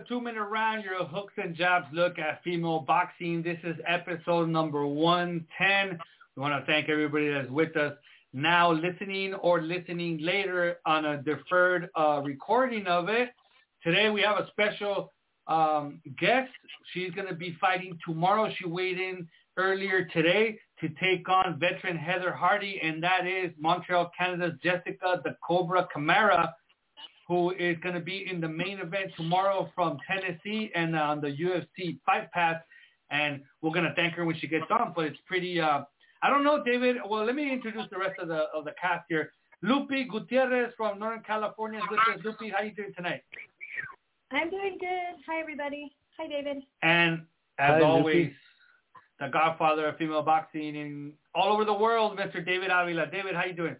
Two-minute round, your hooks and jabs look at female boxing. This is episode number 110. We want to thank everybody that's with us now listening or listening later on a deferred uh, recording of it. Today we have a special um, guest. She's going to be fighting tomorrow. She weighed in earlier today to take on veteran Heather Hardy, and that is Montreal, Canada's Jessica the Cobra Camara who is going to be in the main event tomorrow from Tennessee and on the UFC Fight Pass. And we're going to thank her when she gets on. But it's pretty. Uh, I don't know, David. Well, let me introduce the rest of the of the cast here. Lupi Gutierrez from Northern California is with us. Lupi, how you doing tonight? I'm doing good. Hi, everybody. Hi, David. And as Hi, always, Lupi. the godfather of female boxing in all over the world, Mr. David Avila. David, how are you doing?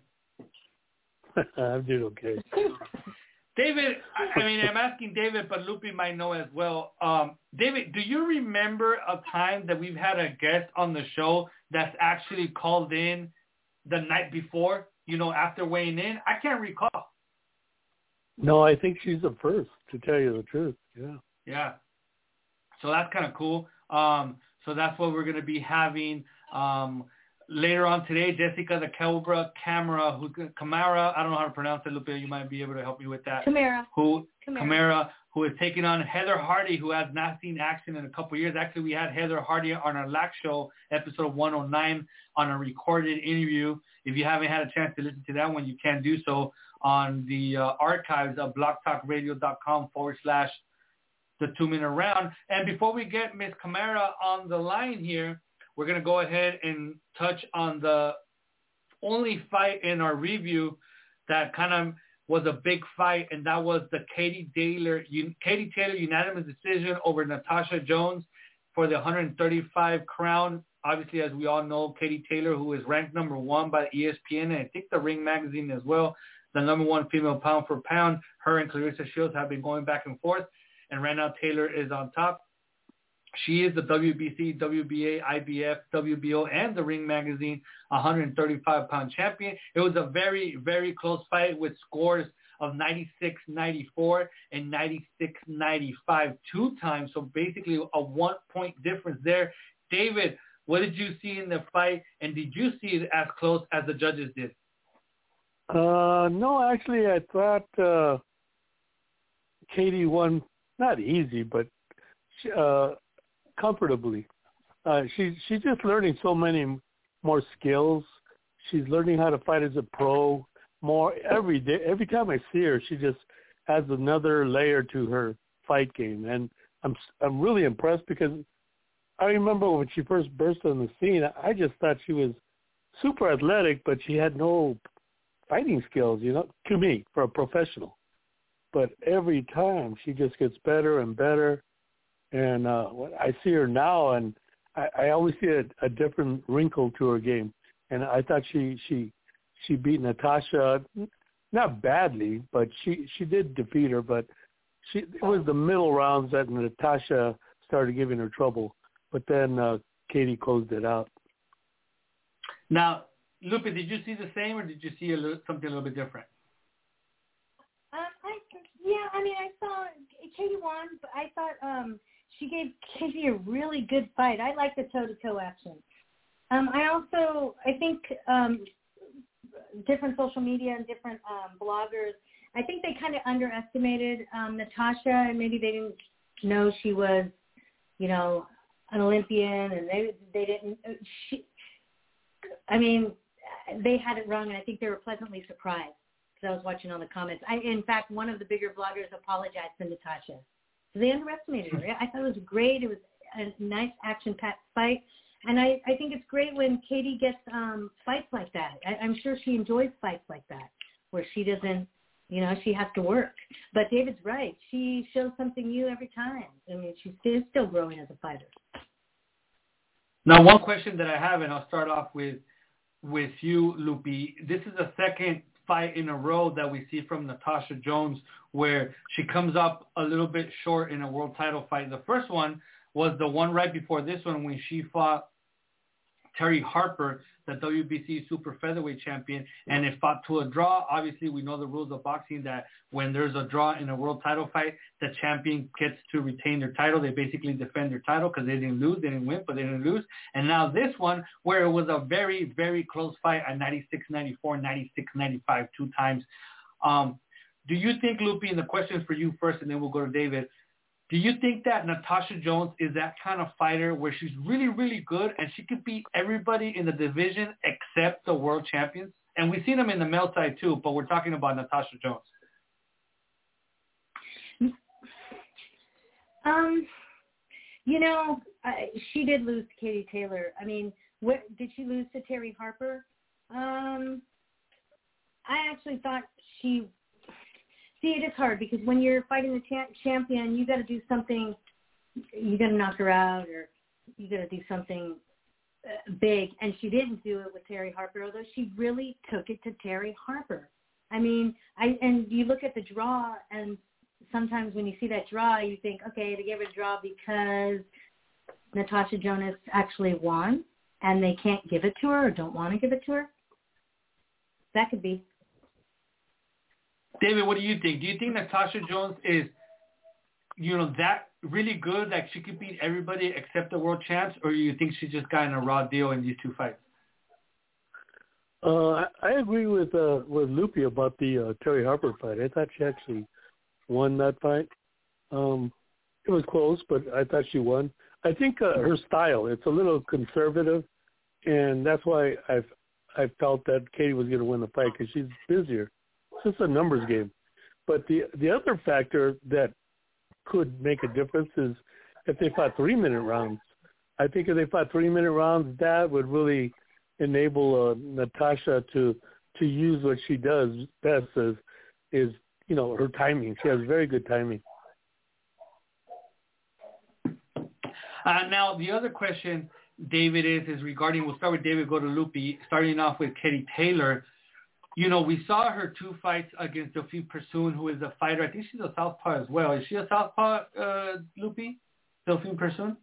I'm doing okay. David, I I mean, I'm asking David, but Lupi might know as well. Um, David, do you remember a time that we've had a guest on the show that's actually called in the night before, you know, after weighing in? I can't recall. No, I think she's the first, to tell you the truth. Yeah. Yeah. So that's kind of cool. Um, so that's what we're going to be having um, later on today. Jessica the Cobra Camera, who Camara, I don't know how to pronounce it, Lupe. You might be able to help me with that. Camara. Who Camara. Who is taking on Heather Hardy, who has not seen action in a couple of years. Actually, we had Heather Hardy on our last show, episode 109, on a recorded interview. If you haven't had a chance to listen to that one, you can do so on the uh, archives of blogtalkradio.com forward slash the two-minute round. And before we get Miss Camara on the line here, we're going to go ahead and touch on the only fight in our review that kind of was a big fight, and that was the Katie Taylor, Katie Taylor unanimous decision over Natasha Jonas for the 135 crown. Obviously, as we all know, Katie Taylor, who is ranked number one by ESPN and I think the Ring magazine as well, the number one female pound for pound. Her and Claressa Shields have been going back and forth, and right now Taylor is on top. She is the WBC, WBA, IBF, WBO, and the Ring Magazine 135-pound champion. It was a very, very close fight with scores of 96-94 and 96-95 two times. So basically a one-point difference there. David, what did you see in the fight, and did you see it as close as the judges did? Uh, no, actually, I thought uh, Katie won not easy, but uh, comfortably. Uh, she she's just learning so many more skills. She's learning how to fight as a pro more every day. Every time I see her, she just adds another layer to her fight game, and I'm I'm really impressed because I remember when she first burst on the scene, I just thought she was super athletic, but she had no fighting skills, you know, to me, for a professional. But every time she just gets better and better. And uh I see her now and I, I always see a, a different wrinkle to her game. And I thought she she she beat Natasha not badly, but she she did defeat her, but she it was the middle rounds that Natasha started giving her trouble. But then uh Katie closed it out. Now, Lupe, did you see the same, or did you see a little, something a little bit different? Um, I, yeah, I mean, I saw Katie won, but I thought um, she gave Katie a really good fight. I like the toe-to-toe action. Um, I also, I think um, different social media and different um, bloggers, I think they kind of underestimated um, Natasha, and maybe they didn't know she was, you know, an Olympian, and they they didn't. She, I mean, they had it wrong, and I think they were pleasantly surprised because I was watching all the comments. I, in fact, one of the bigger bloggers apologized to Natasha. They underestimated her. I thought it was great. It was a nice action-packed fight. And I, I think it's great when Katie gets um, fights like that. I, I'm sure she enjoys fights like that, where she doesn't You know, she has to work. But David's right. She shows something new every time. I mean, she's still, still growing as a fighter. Now, one question that I have, and I'll start off with with you, Lupi. This is the second fight in a row that we see from Natasha Jonas where she comes up a little bit short in a world title fight. The first one was the one right before this one when she fought Terri Harper, the WBC super featherweight champion, and it fought to a draw. Obviously, we know the rules of boxing that when there's a draw in a world title fight, the champion gets to retain their title. They basically defend their title because they didn't lose, they didn't win, but they didn't lose. And now this one, where it was a very, very close fight at 96-94, 96-95, two times. Um, do you think, Lupi, and the question is for you first, and then we'll go to David. Do you think that Natasha Jonas is that kind of fighter where she's really, really good and she could beat everybody in the division except the world champions? And we've seen them in the male side too, but we're talking about Natasha Jonas. Um, you know, I, she did lose to Katie Taylor. I mean, what did she lose to Terri Harper? Um, I actually thought she see, it is hard because when you're fighting the cha- champion, you got to do something. You got to knock her out, or you got to do something uh, big. And she didn't do it with Terri Harper, although she really took it to Terri Harper. I mean, I and you look at the draw, and sometimes when you see that draw, you think, okay, they gave it a draw because Natasha Jonas actually won, and they can't give it to her or don't want to give it to her. That could be. David, what do you think? Do you think Natasha Jonas is, you know, that really good that she could beat everybody except the world champs, or do you think she just got in a raw deal in these two fights? Uh, I agree with uh, with Lupi about the uh, Terri Harper fight. I thought she actually won that fight. Um, it was close, but I thought she won. I think uh, her style it's a little conservative, and that's why I've I felt that Katie was going to win the fight because she's busier just a numbers game. But the the other factor that could make a difference is if they fought three minute rounds. I think if they fought three minute rounds, that would really enable uh, Natasha to to use what she does best is is you know her timing. She has very good timing. Uh, now the other question, David, is is regarding. We'll start with David. Go to Lupi. Starting off with Katie Taylor you know, we saw her two fights against Delphine Persoon, who is a fighter. I think she's a southpaw as well. Is she a southpaw, uh, Lupi? Delphine Persoon?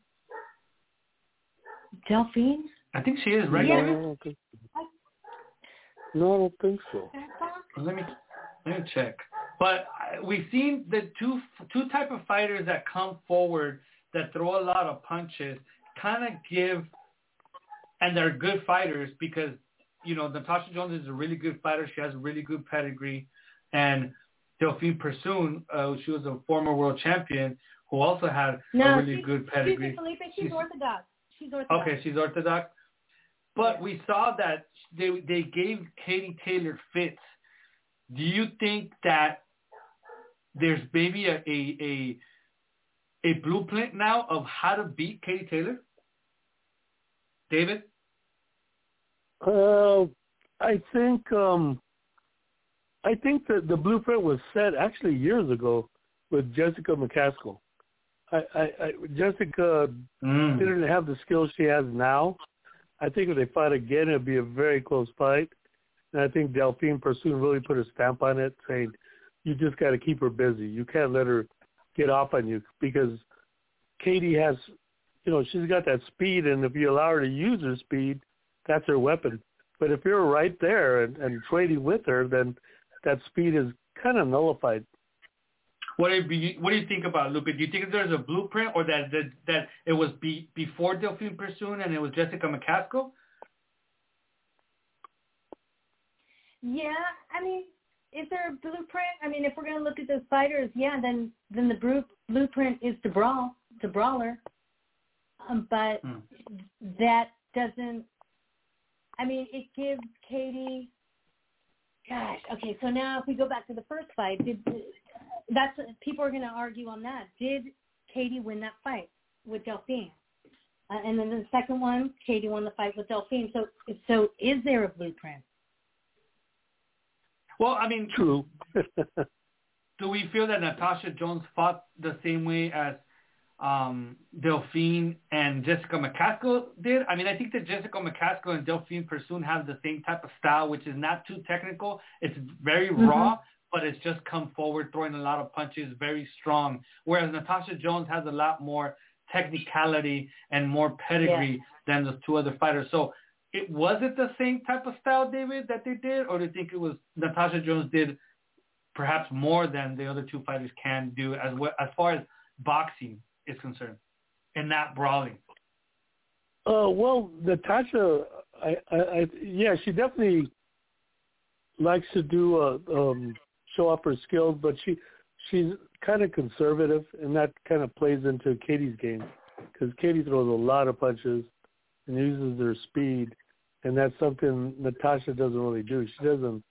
Delphine? I think she is, right? Yeah. No, I no, I don't think so. Let me let me check. But we've seen the two two type of fighters that come forward that throw a lot of punches, kind of give, and they're good fighters because you know, Natasha Jonas is a really good fighter. She has a really good pedigree. And Delphine Persoon, uh, she was a former world champion who also had no, a really she, good pedigree. Excuse me, Felipe, she's, she's orthodox. She's orthodox. Okay, she's orthodox. But we saw that they they gave Katie Taylor fits. Do you think that there's maybe a a a, a blueprint now of how to beat Katie Taylor? David? Uh, I think um, I think that the blueprint was set actually years ago with Jessica McCaskill. I, I, I Jessica mm. didn't have the skills she has now. I think if they fight again, it'd be a very close fight. And I think Delphine Persoon really put a stamp on it, saying you just got to keep her busy. You can't let her get off on you because Katie has, you know, she's got that speed, and if you allow her to use her speed, that's her weapon. But if you're right there and, and trading with her, then that speed is kind of nullified. What do you what do you think about Lupe? Do you think there's a blueprint, or that that, that it was be, before Delphine Persoon and it was Jessica McCaskill? Yeah, I mean, is there a blueprint? I mean, if we're going to look at those fighters, yeah, then then the blueprint is to brawl, to brawler. Um, but hmm. that doesn't I mean, it gives Katie. Gosh, okay. So now, if we go back to the first fight, did that's people are going to argue on that. Did Katie win that fight with Delphine? Uh, and then the second one, Katie won the fight with Delphine. So, so is there a blueprint? Well, I mean, True. do we feel that Natasha Jonas fought the same way as um, Delphine and Jessica McCaskill did? I mean, I think that Jessica McCaskill and Delphine Persoon have the same type of style, which is not too technical. It's very Mm-hmm. raw, but it's just come forward, throwing a lot of punches, very strong. Whereas Natasha Jonas has a lot more technicality and more pedigree than the two other fighters. So it was it the same type of style, David, that they did, or do you think it was Natasha Jonas did perhaps more than the other two fighters can do as well, as far as boxing is concerned, and not brawling? Uh, well, Natasha, I, I, I, yeah, she definitely likes to do uh, um, show off her skills, but she she's kind of conservative, and that kind of plays into Katie's game because Katie throws a lot of punches and uses her speed, and that's something Natasha doesn't really do. She doesn't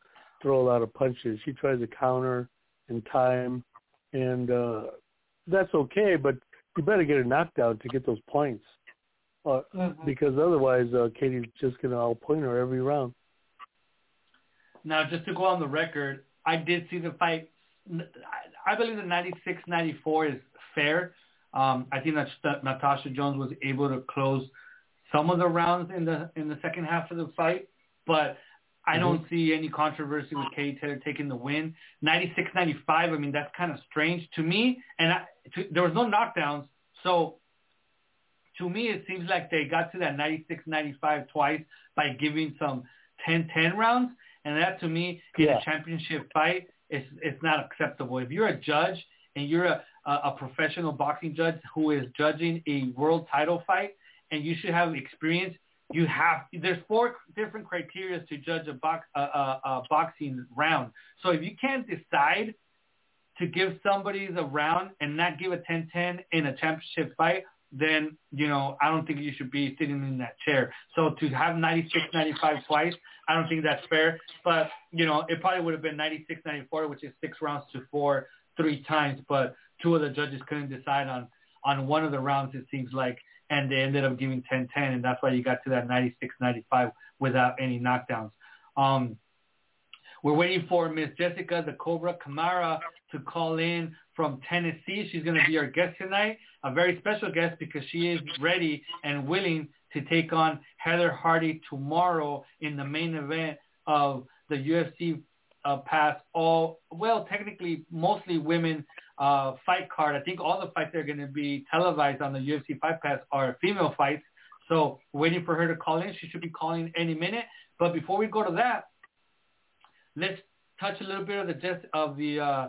throw a lot of punches. She tries to counter in time, and uh, that's okay. But you better get a knockdown to get those points, uh, Mhm. because otherwise uh, Katie's just gonna outpoint her every round. Now, just to go on the record, I did see the fight. I- believe the 96-94 is fair. Um, I think that Natasha Jonas was able to close some of the rounds in the in the second half of the fight, but I don't mm-hmm. see any controversy with Katie Taylor taking the win. 96-95, I mean that's kind of strange to me, and I, to, there was no knockdowns, so to me it seems like they got to that 96-95 twice by giving some 10-10 rounds, and that to me in Yeah. a championship fight it's, it's not acceptable. If you're a judge and you're a, a, a professional boxing judge who is judging a world title fight, and you should have experience. You have there's four different criteria to judge a box a, a, a boxing round. So if you can't decide to give somebody the round and not give a 10-10 in a championship fight, then you know I don't think you should be sitting in that chair. So to have 96-95 twice, I don't think that's fair. But you know it probably would have been 96-94, which is six rounds to four three times. But two of the judges couldn't decide on on one of the rounds. It seems like and they ended up giving 10-10, and that's why you got to that 96-95 without any knockdowns. Um, we're waiting for Miss Jessica the Cobra Camara to call in from Tennessee. She's going to be our guest tonight, a very special guest because she is ready and willing to take on Heather Hardy tomorrow in the main event of the UFC uh, Pass all, well, technically mostly women uh, fight card. I think all the fights that are going to be televised on the UFC Fight Pass are female fights. So waiting for her to call in. She should be calling any minute. But before we go to that, let's touch a little bit of the just of the uh,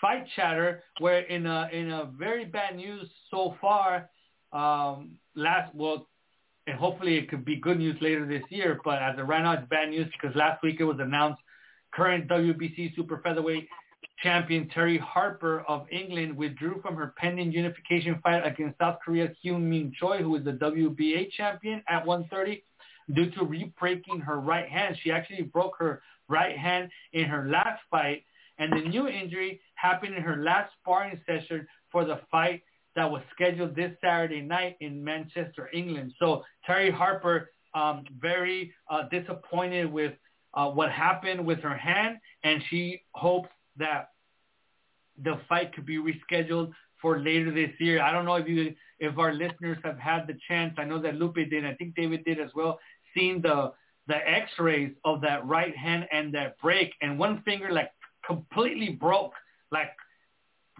fight chatter. Where in a in a very bad news so far, um, last well, and hopefully it could be good news later this year. But as of right now, it's bad news because last week it was announced current WBC super featherweight champion Terri Harper of England withdrew from her pending unification fight against South Korea's Hyun Min Choi, who is the WBA champion at 130, due to re-breaking her right hand. She actually broke her right hand in her last fight, and the new injury happened in her last sparring session for the fight that was scheduled this Saturday night in Manchester, England. So Terri Harper, um, very uh, disappointed with uh, what happened with her hand, and she hopes that the fight could be rescheduled for later this year. I don't know if you, if our listeners have had the chance. I know that Lupe did. I think David did as well. Seeing the the X-rays of that right hand and that break, and one finger like completely broke, like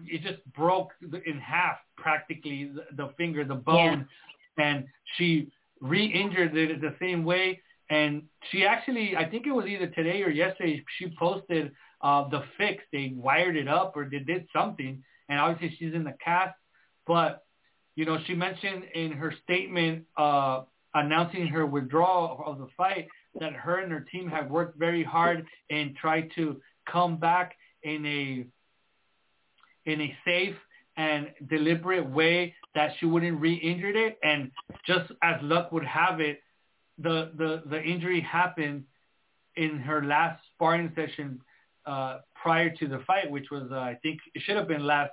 it just broke in half practically the, the finger, the bone, and she re-injured it the same way. And she actually, I think it was either today or yesterday, she posted uh, the fix. They wired it up or they did something. And obviously she's in the cast. But, you know, she mentioned in her statement uh, announcing her withdrawal of the fight that her and her team have worked very hard and tried to come back in a in a safe and deliberate way that she wouldn't re-injure it. And just as luck would have it, the, the, the injury happened in her last sparring session uh, prior to the fight, which was, uh, I think it should have been last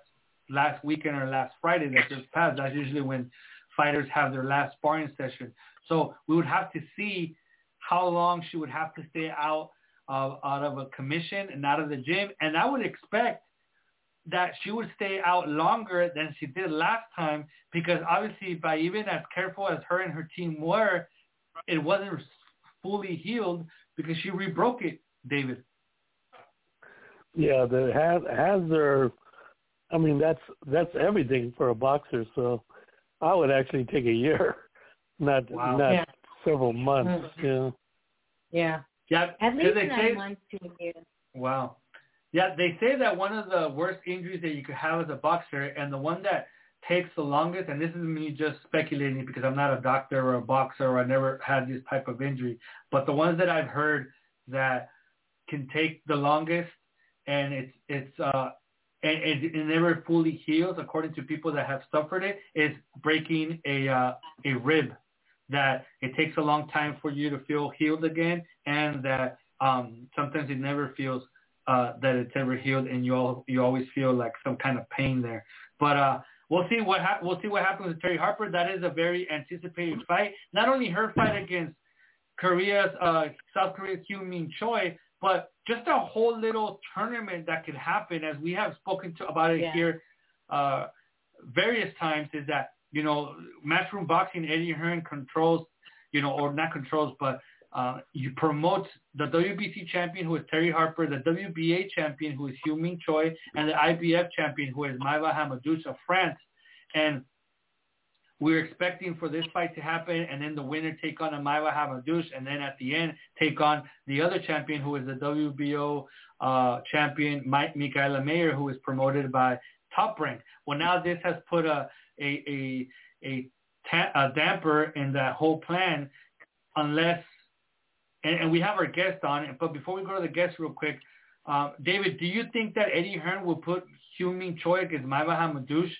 last weekend or last Friday that just passed. That's usually when fighters have their last sparring session. So we would have to see how long she would have to stay out uh, out of a commission and out of the gym. And I would expect that she would stay out longer than she did last time because obviously by even as careful as her and her team were, it wasn't fully healed because she rebroke it, David. Yeah, the has has their I mean that's that's everything for a boxer, so I would actually take a year, not Wow. not Yeah. several months. Mhm. Yeah. Yeah. Yeah, At 'cause least they nine say, months to a year. Wow. Yeah, they say that one of the worst injuries that you could have as a boxer, and the one that takes the longest, and this is me just speculating because I'm not a doctor or a boxer or I never had this type of injury, but the ones that I've heard that can take the longest, and it's it's uh and it, never fully heals according to people that have suffered it is breaking a uh, a rib that it takes a long time for you to feel healed again and that um sometimes it never feels uh that it's ever healed and you all you always feel like some kind of pain there. But uh we'll see what ha- we'll see what happens with Terri Harper. That is a very anticipated fight. Not only her fight against Korea's uh South Korea's Hyun Min Choi but just a whole little tournament that could happen as we have spoken to about it Yeah. here uh various times is that you know matchroom boxing Eddie Hearn controls you know or not controls but uh, you promote the WBC champion who is Terri Harper, the WBA champion who is Hyun Min Choi, and the IBF champion who is Maiva Hamadouche of France. And we're expecting for this fight to happen, and then the winner take on a Maiva Hamadouche, and then at the end take on the other champion who is the WBO uh, champion, Mike Mikaela Mayer, who is promoted by Top Rank. Well, now this has put a a a a, ta- a damper in that whole plan, unless and, and we have our guest on. But before we go to the guest real quick, um, David, do you think that Eddie Hearn will put Hyun Min Choi against Maiva Hamadouche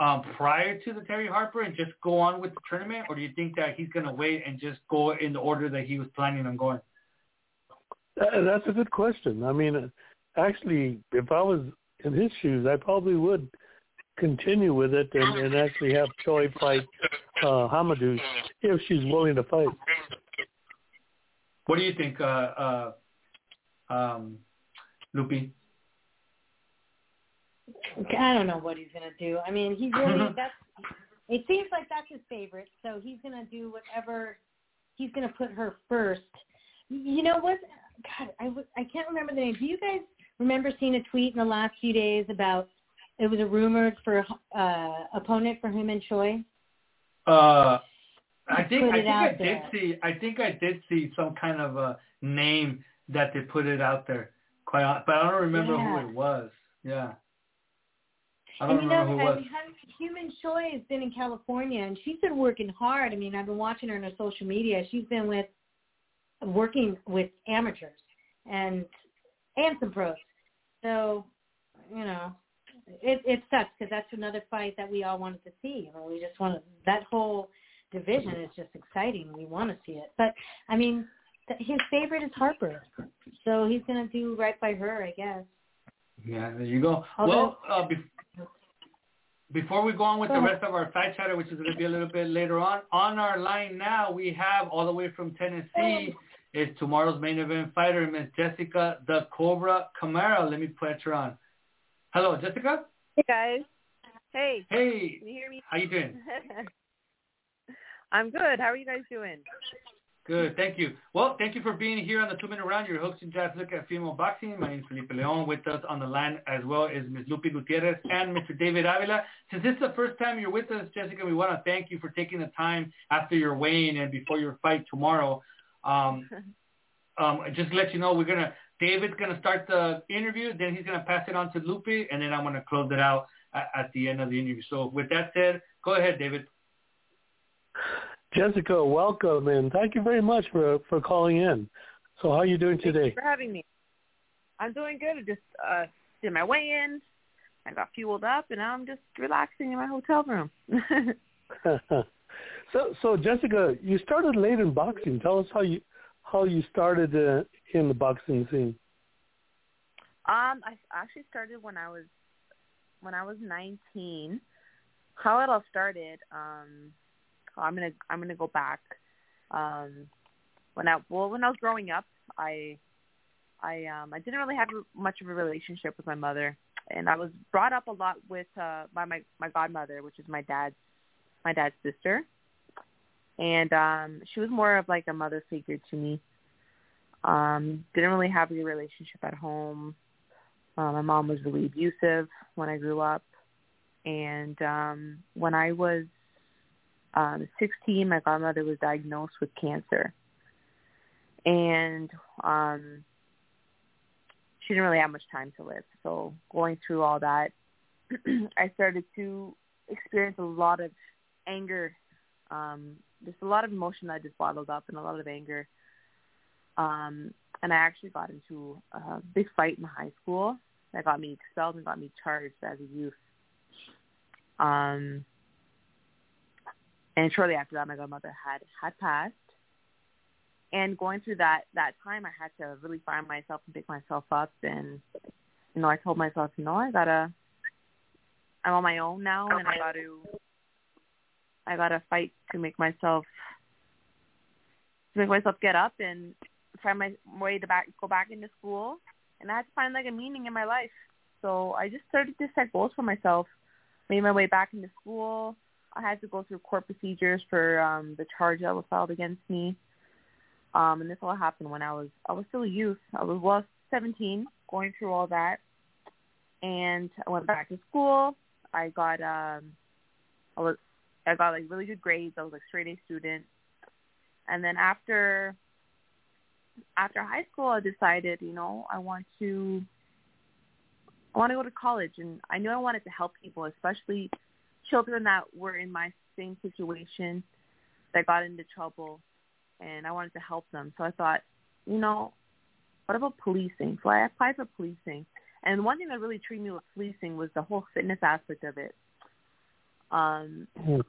um, prior to the Terri Harper and just go on with the tournament, or do you think that he's going to wait and just go in the order that he was planning on going? Uh, That's a good question. I mean, actually, if I was in his shoes, I probably would continue with it and, and actually have Choi fight uh, Hamadou if she's willing to fight. What do you think, uh, uh, um, Lupi? I don't know what he's gonna do. I mean, he really that's. It seems like that's his favorite, so he's gonna do whatever. He's gonna put her first. You know what? God, I w- I can't remember the name. Do you guys remember seeing a tweet in the last few days about it was a rumored for uh opponent for him and Choi? Uh, I think I think I did there. see I think I did see some kind of a name that they put it out there. Quite, but I don't remember Yeah. who it was. Yeah, I And you know, remember who it I was. mean, Hyun Min Choi has been in California, and she's been working hard. I mean, I've been watching her on her social media. She's been with working with amateurs and and some pros. So, you know, it it sucks because that's another fight that we all wanted to see. I mean, we just want that whole division is just exciting. We want to see it, but I mean, his favorite is Harper, so he's gonna do right by her, I guess. Yeah, there you go. Although- well, uh, be- before we go on with Go the ahead. rest of our fight chatter, which is going to be a little bit later on, on our line now we have all the way from Tennessee is tomorrow's main event fighter, Miss Jessica the Cobra Camara. Let me put her on. Hello, Jessica. Hey guys. Hey, Hey, can you hear me? how you doing? I'm good. How are you guys doing? Good, thank you. Well, thank you for being here on the Two Minute Round. Your hooks and jabs look at female boxing. My name is Felipe Leon. With us on the line as well is Ms. Lupe Gutierrez and Mr. David Avila. Since this is the first time you're with us, Jessica, we want to thank you for taking the time after your weigh-in and before your fight tomorrow. Um, um, just to let you know, we're gonna David's gonna start the interview, then he's gonna pass it on to Lupe, and then I'm gonna close it out at, at the end of the interview. So with that said, go ahead, David. Jessica, welcome and thank you very much for for calling in. So how are you doing Thank you for having me. I'm doing good. I just uh did my weigh-in. I got fueled up, and now I'm just relaxing in my hotel room. so so Jessica, you started late in boxing. Tell us how you how you started uh, in the boxing scene. Um, I actually started when I was when I was 19. How it all started, um, I'm gonna I'm gonna go back. Um, when I well when I was growing up, I I um I didn't really have much of a relationship with my mother, and I was brought up a lot with uh by my my godmother, which is my dad's my dad's sister, and um she was more of like a mother figure to me. Um, didn't really have a relationship at home. Uh, my mom was really abusive when I grew up, and um when I was um 16, my godmother was diagnosed with cancer, and um she didn't really have much time to live. So going through all that, I started to experience a lot of anger, um, just a lot of emotion that just bottled up and a lot of anger. Um, and I actually got into a big fight in high school that got me expelled and got me charged as a youth. Um, and shortly after that, my godmother had had passed, and going through that that time i had to really find myself and pick myself up. And you know i told myself you know i gotta i'm on my own now and i gotta i gotta fight to make myself to make myself get up and find my way to back go back into school. And i had to find like a meaning in my life. So i just started to set goals for myself made my way back into school i had to go through court procedures for um the charge that was filed against me um, and this all happened when I was I was still a youth. I was well 17, going through all that, and I went back to school. I got um, I was I got like really good grades. I was like straight A student, and then after after high school, I decided, you know, I want to I want to go to college, and I knew I wanted to help people, especially children that were in my same situation that got into trouble and I wanted to help them. So I thought, you know, what about policing? So I applied for policing. And one thing that really intrigued me with policing was the whole fitness aspect of it. Um, mm-hmm.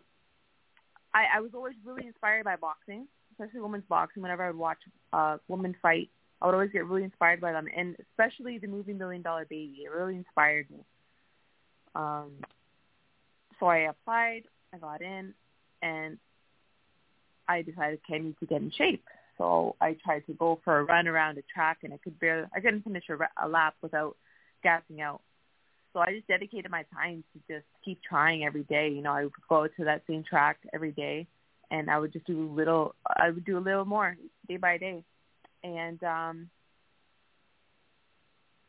I, I was always really inspired by boxing, especially women's boxing. Whenever I would watch uh, women fight, I would always get really inspired by them, and especially the movie Million Dollar Baby. It really inspired me. Um, so I applied, I got in, and I decided okay, I need to get in shape. So I tried to go for a run around a track, and I could barely, I couldn't finish a, a lap without gassing out. So I just dedicated my time to just keep trying every day. You know, I would go to that same track every day, and I would just do little. I would do a little more day by day, and um,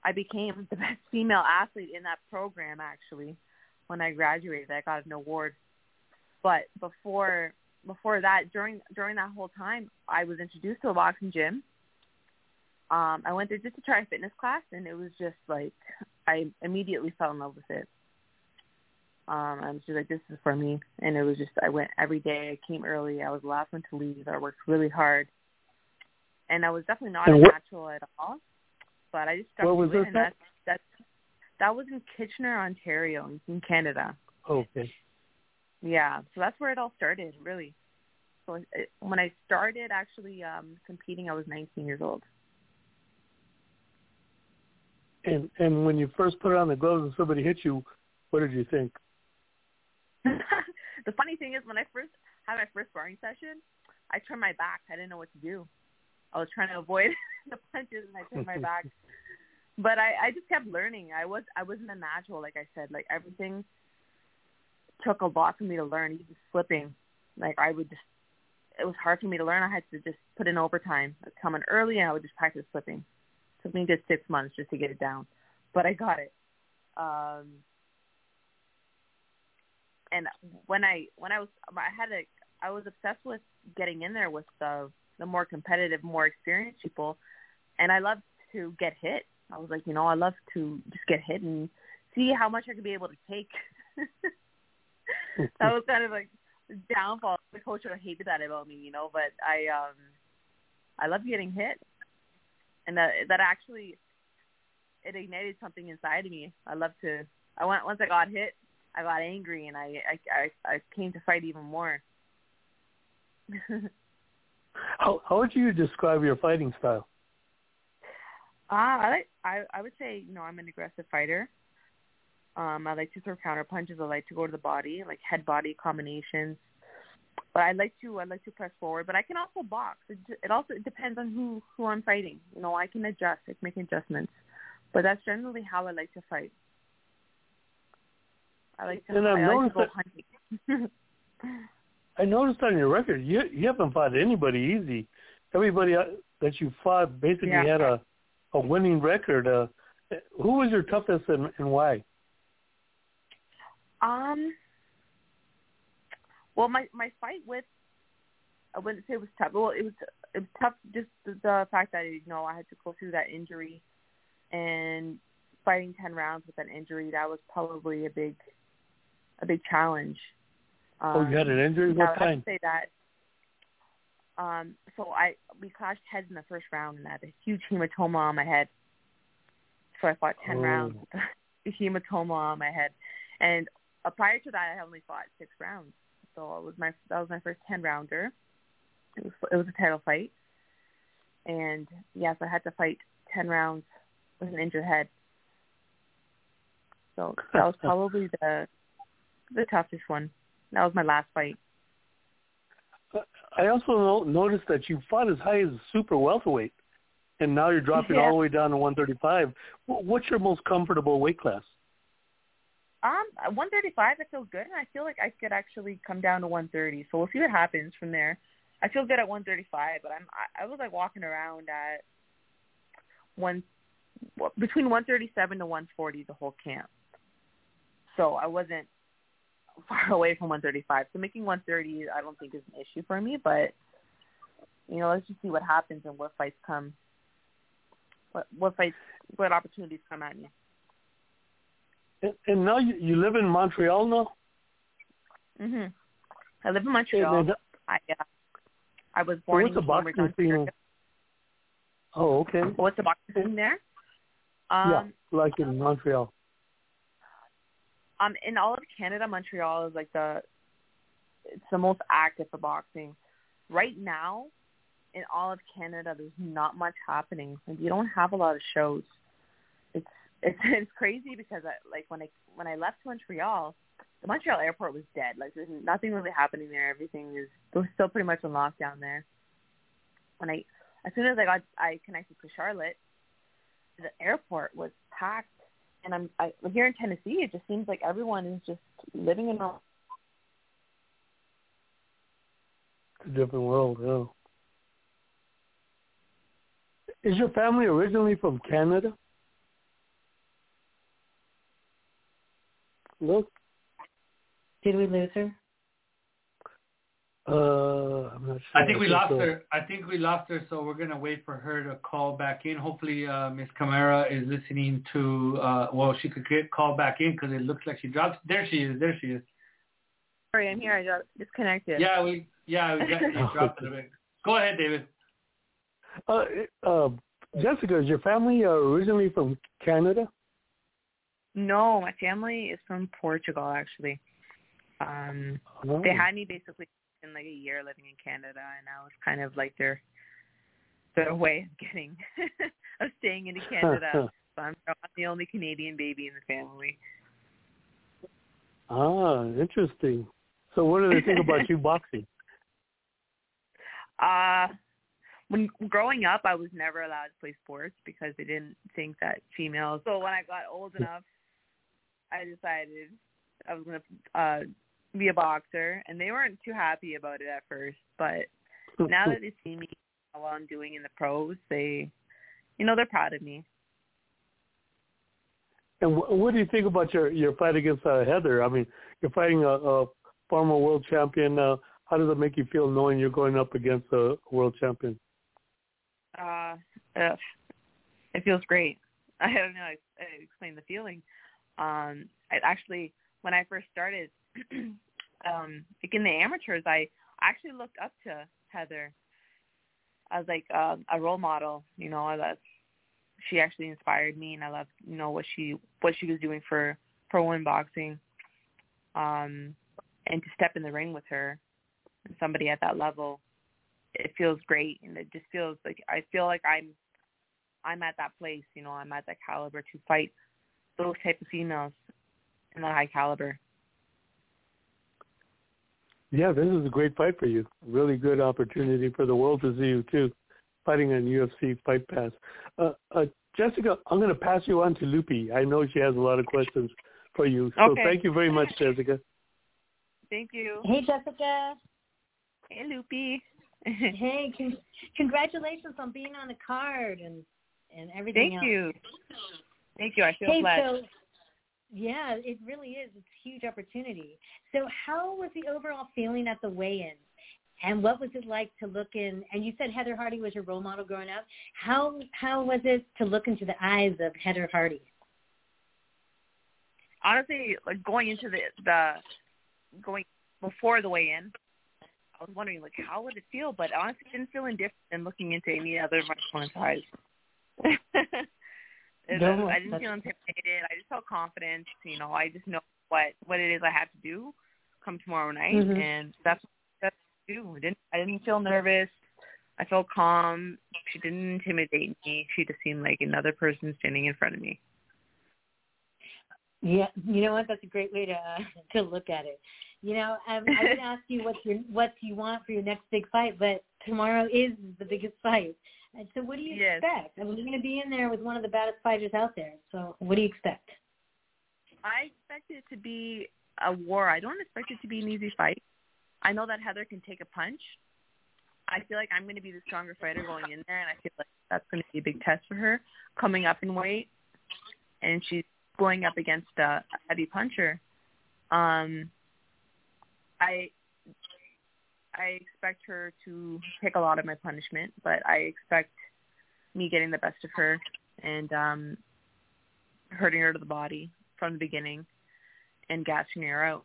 I became the best female athlete in that program. Actually, when I graduated, I got an award. But before before that, during during that whole time, I was introduced to a boxing gym. Um, I went there just to try a fitness class, and it was just like I immediately fell in love with it. Um, I was just like, this is for me, and it was just I went every day. I came early. I was the last one to leave. I worked really hard, and I was definitely not and a natural at all. But I just stuck what was to it, this and at? that's that's that was in Kitchener, Ontario, in Canada. Okay. Yeah, so that's where it all started, really. So it, when I started actually um competing, I was 19 years old. And and when you first put on the gloves and somebody hit you, what did you think? the funny thing is, when I first had my first sparring session, I turned my back. I didn't know what to do. I was trying to avoid the punches, and I turned my back. But I, I just kept learning. I was, I wasn't a natural, like I said. Like everything took a lot for me to learn. Even slipping, like I would just, it was hard for me to learn. I had to just put in overtime. I'd come in early, and I would just practice slipping. It took me just six months just to get it down, but I got it. Um, and when I when I was I had a I was obsessed with getting in there with the the more competitive, more experienced people, and I loved to get hit. I was like, you know, I love to just get hit and see how much I could be able to take. that was kind of like downfall. The coach would have hated that about me, you know, but I um I love getting hit, and that that actually it ignited something inside of me. I love to. I went once I got hit, I got angry and I I I, I came to fight even more. How how would you describe your fighting style? Uh, I like I I would say you know I'm an aggressive fighter. Um, I like to throw counter punches. I like to go to the body, like head body combinations. but I like to I like to press forward. But I can also box. It, it also it depends on who who I'm fighting. You know, I can adjust, I can make adjustments. But that's generally how I like to fight. I like to. And I've I like to go hunting. I noticed on your record you you haven't fought anybody easy. Everybody uh, that you fought basically Yeah. had a a winning record. Uh, who was your toughest and, and why? Um. Well, my my fight with I wouldn't say it was tough. Well, it was it was tough just the, the fact that you know I had to go through that injury, and fighting ten rounds with an injury that was probably a big a big challenge. Um, oh, you had an injury. yeah, What I kind? say that. Um, so I we clashed heads in the first round, and I had a huge hematoma on my head. So I fought ten Oh. rounds with a hematoma on my head, and uh, prior to that, I had only fought six rounds. So it was my that was my first ten rounder. It was it was a title fight, and yes, I had to fight ten rounds with an injured head. So that was probably the the toughest one. That was my last fight. I also noticed that you fought as high as super welterweight, and now you're dropping Yeah. all the way down to 135. What's your most comfortable weight class? Um, 135, I feel good, and I feel like I could actually come down to 130. So we'll see what happens from there. I feel good at 135, but I'm I, I was like walking around at one between 137 to 140 the whole camp. So I wasn't far away from 135. So making 130, I don't think is an issue for me. But you know, let's just see what happens and what fights come. What what fights, what opportunities come at me. And, and now you, you live in Montreal now. Mhm. I live in Montreal. And- I uh, I was born what's in Cambridge, boxing scene? Oh, okay. What's the boxing scene there? Um, yeah, like in Montreal. Um, in all of Canada, Montreal is like the it's the most active for boxing. Right now, in all of Canada, there's not much happening. Like you don't have a lot of shows. It's it's it's crazy because I like when I when I left Montreal, the Montreal airport was dead. Like there's nothing really happening there. Everything is we're still pretty much on lockdown there. When I as soon as I got I connected to Charlotte, the airport was packed. And I'm I, here in Tennessee. It just seems like everyone is just living in a a different world. Yeah. Is your family originally from Canada? Look, Did we lose her? Uh, I'm not sure. I think we lost so. her. I think we lost her, so we're gonna wait for her to call back in. Hopefully, uh, Miss Camara is listening to. Uh, well, she could get called back in because it looks like she dropped. There she is. There she is. Sorry, I'm here. I got disconnected. Yeah, we. Yeah, we got you dropped it a bit. Go ahead, David. Uh, uh, Jessica, is your family uh, originally from Canada? No, my family is from Portugal actually. Um Oh. they had me basically in like a year living in Canada and I was kind of like their their way of getting of staying into Canada. so I'm, I'm the only Canadian baby in the family. ah, interesting. So, what do they think about you boxing? Uh when growing up I was never allowed to play sports because they didn't think that females so when I got old enough I decided I was gonna uh be a boxer and they weren't too happy about it at first, but now that they see me how well I'm doing in the pros, they you know, they're proud of me. And wh- what do you think about your your fight against uh, Heather? I mean, you're fighting a, a former world champion. Uh, how does it make you feel knowing you're going up against a world champion? Uh it feels great. I don't know I, to explain the feeling. Um I actually when I first started um like in the amateurs I actually looked up to Heather as like um, a role model, you know, love she actually inspired me and I love, you know, what she what she was doing for pro women boxing. Um and to step in the ring with her somebody at that level, it feels great and it just feels like I feel like I'm I'm at that place, you know, I'm at that caliber to fight those type of females in that high caliber. yeah, this is a great fight for you. Really good opportunity for the world to see you too, fighting on UFC Fight Pass. Uh, uh, Jessica, I'm going to pass you on to Lupi. I know she has a lot of questions for you. So Okay. thank you very much, Jessica. Thank you. Hey, Jessica. Hey, Lupi. Hey, con- congratulations on being on the card and and everything Thank else. you. Thank you. I feel Hey, blessed. so yeah, it really is. It's a huge opportunity. So, how was the overall feeling at the weigh-in? And what was it like to look in? And you said Heather Hardy was your role model growing up. How how was it to look into the eyes of Heather Hardy? honestly, like going into the the going before the weigh-in, I was wondering like how would it feel, but honestly, it didn't feel different than looking into any other of my eyes. No, I didn't feel intimidated. I just felt confident. You know, I just know what what it is I have to do come tomorrow night, Mhm. and that's that's what I do. I didn't I didn't feel nervous. I felt calm. She didn't intimidate me. She just seemed like another person standing in front of me. Yeah, you know what? That's a great way to uh, to look at it. You know, um, I would ask you what your what do you want for your next big fight, but tomorrow is the biggest fight. And so, what do you Yes. expect? I mean, you're going to be in there with one of the baddest fighters out there. So, what do you expect? I expect it to be a war. I don't expect it to be an easy fight. I know that Heather can take a punch. I feel like I'm going to be the stronger fighter going in there, and I feel like that's going to be a big test for her coming up in weight, and she's going up against a, a heavy puncher. Um, I I expect her to take a lot of my punishment, but I expect me getting the best of her and um, hurting her to the body from the beginning and gassing her out.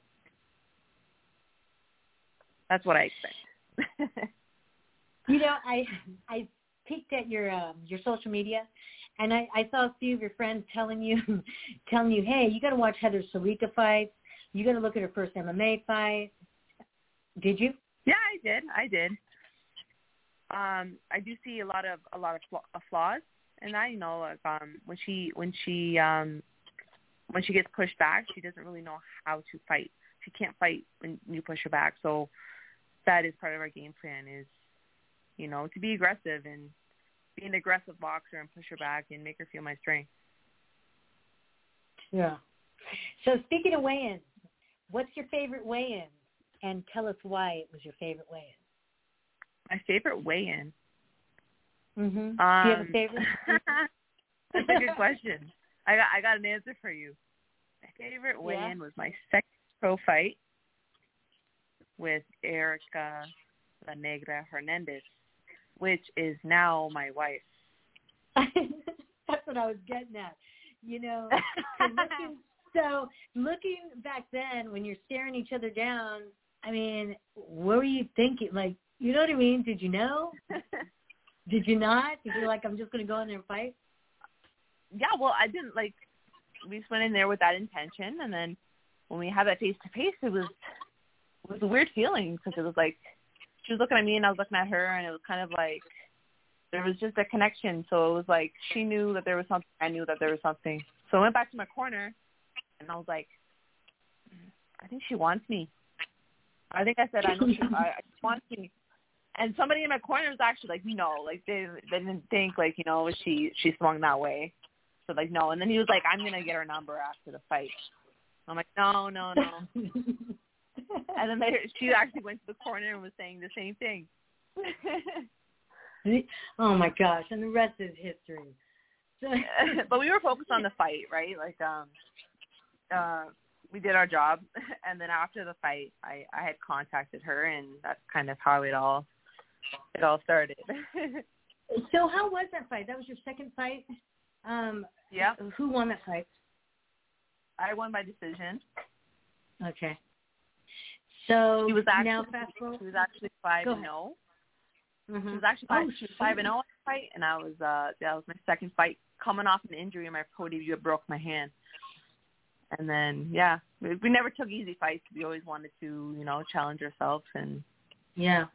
That's what I expect. You know, I I peeked at your um, your social media, and I, I saw a few of your friends telling you telling you, hey, you got to watch Heather Salika fights. You got to look at her first MMA fight. Did you? Yeah, I did. I did. Um, I do see a lot of a lot of flaw- flaws, and I know like um when she when she um when she gets pushed back, she doesn't really know how to fight. She can't fight when you push her back. So that is part of our game plan is, you know, to be aggressive and be an aggressive boxer and push her back and make her feel my strength. Yeah. So speaking of weigh-ins, what's your favorite weigh-in? And tell us why it was your favorite weigh-in. My favorite weigh-in. Mm-hmm. Um, Do you have a favorite? that's a good question. I got I got an answer for you. My favorite weigh-in was my second pro fight with Erica La Negra Hernandez, which is now my wife. That's what I was getting at. You know, so looking back then when you're staring each other down, I mean, what were you thinking? Like, you know what I mean? Did you know? Did you not? Did you like, I'm just going to go in there and fight? yeah, well, I didn't like. We just went in there with that intention, and then when we had that face to face, it was it was a weird feeling because it was like she was looking at me and I was looking at her, and it was kind of like there was just a connection. So it was like she knew that there was something, I knew that there was something. So I went back to my corner, and I was like, mm, I think she wants me. I think I said I know I, wants me. And somebody in my corner was actually like, no, like they they didn't think like you know she she swung that way. So like no, and then he was like, I'm gonna get her number after the fight. I'm like, no, no, no. and then they, she actually went to the corner and was saying the same thing. oh my gosh! And the rest is history. But we were focused on the fight, right? Like, um, uh, we did our job, and then after the fight, I I had contacted her, and that's kind of how it all it all started. so how was that fight? That was your second fight. Um, yeah, who won that fight? I won by decision. Okay. So She was actually now fast forward. she was actually five and zero. Mhm. She was actually five, Oh, she was five and zero the fight, and I was uh that was my second fight coming off an injury in my pro debut. I broke my hand, and then yeah, we, we never took easy fights. We always wanted to you know challenge ourselves and Yeah.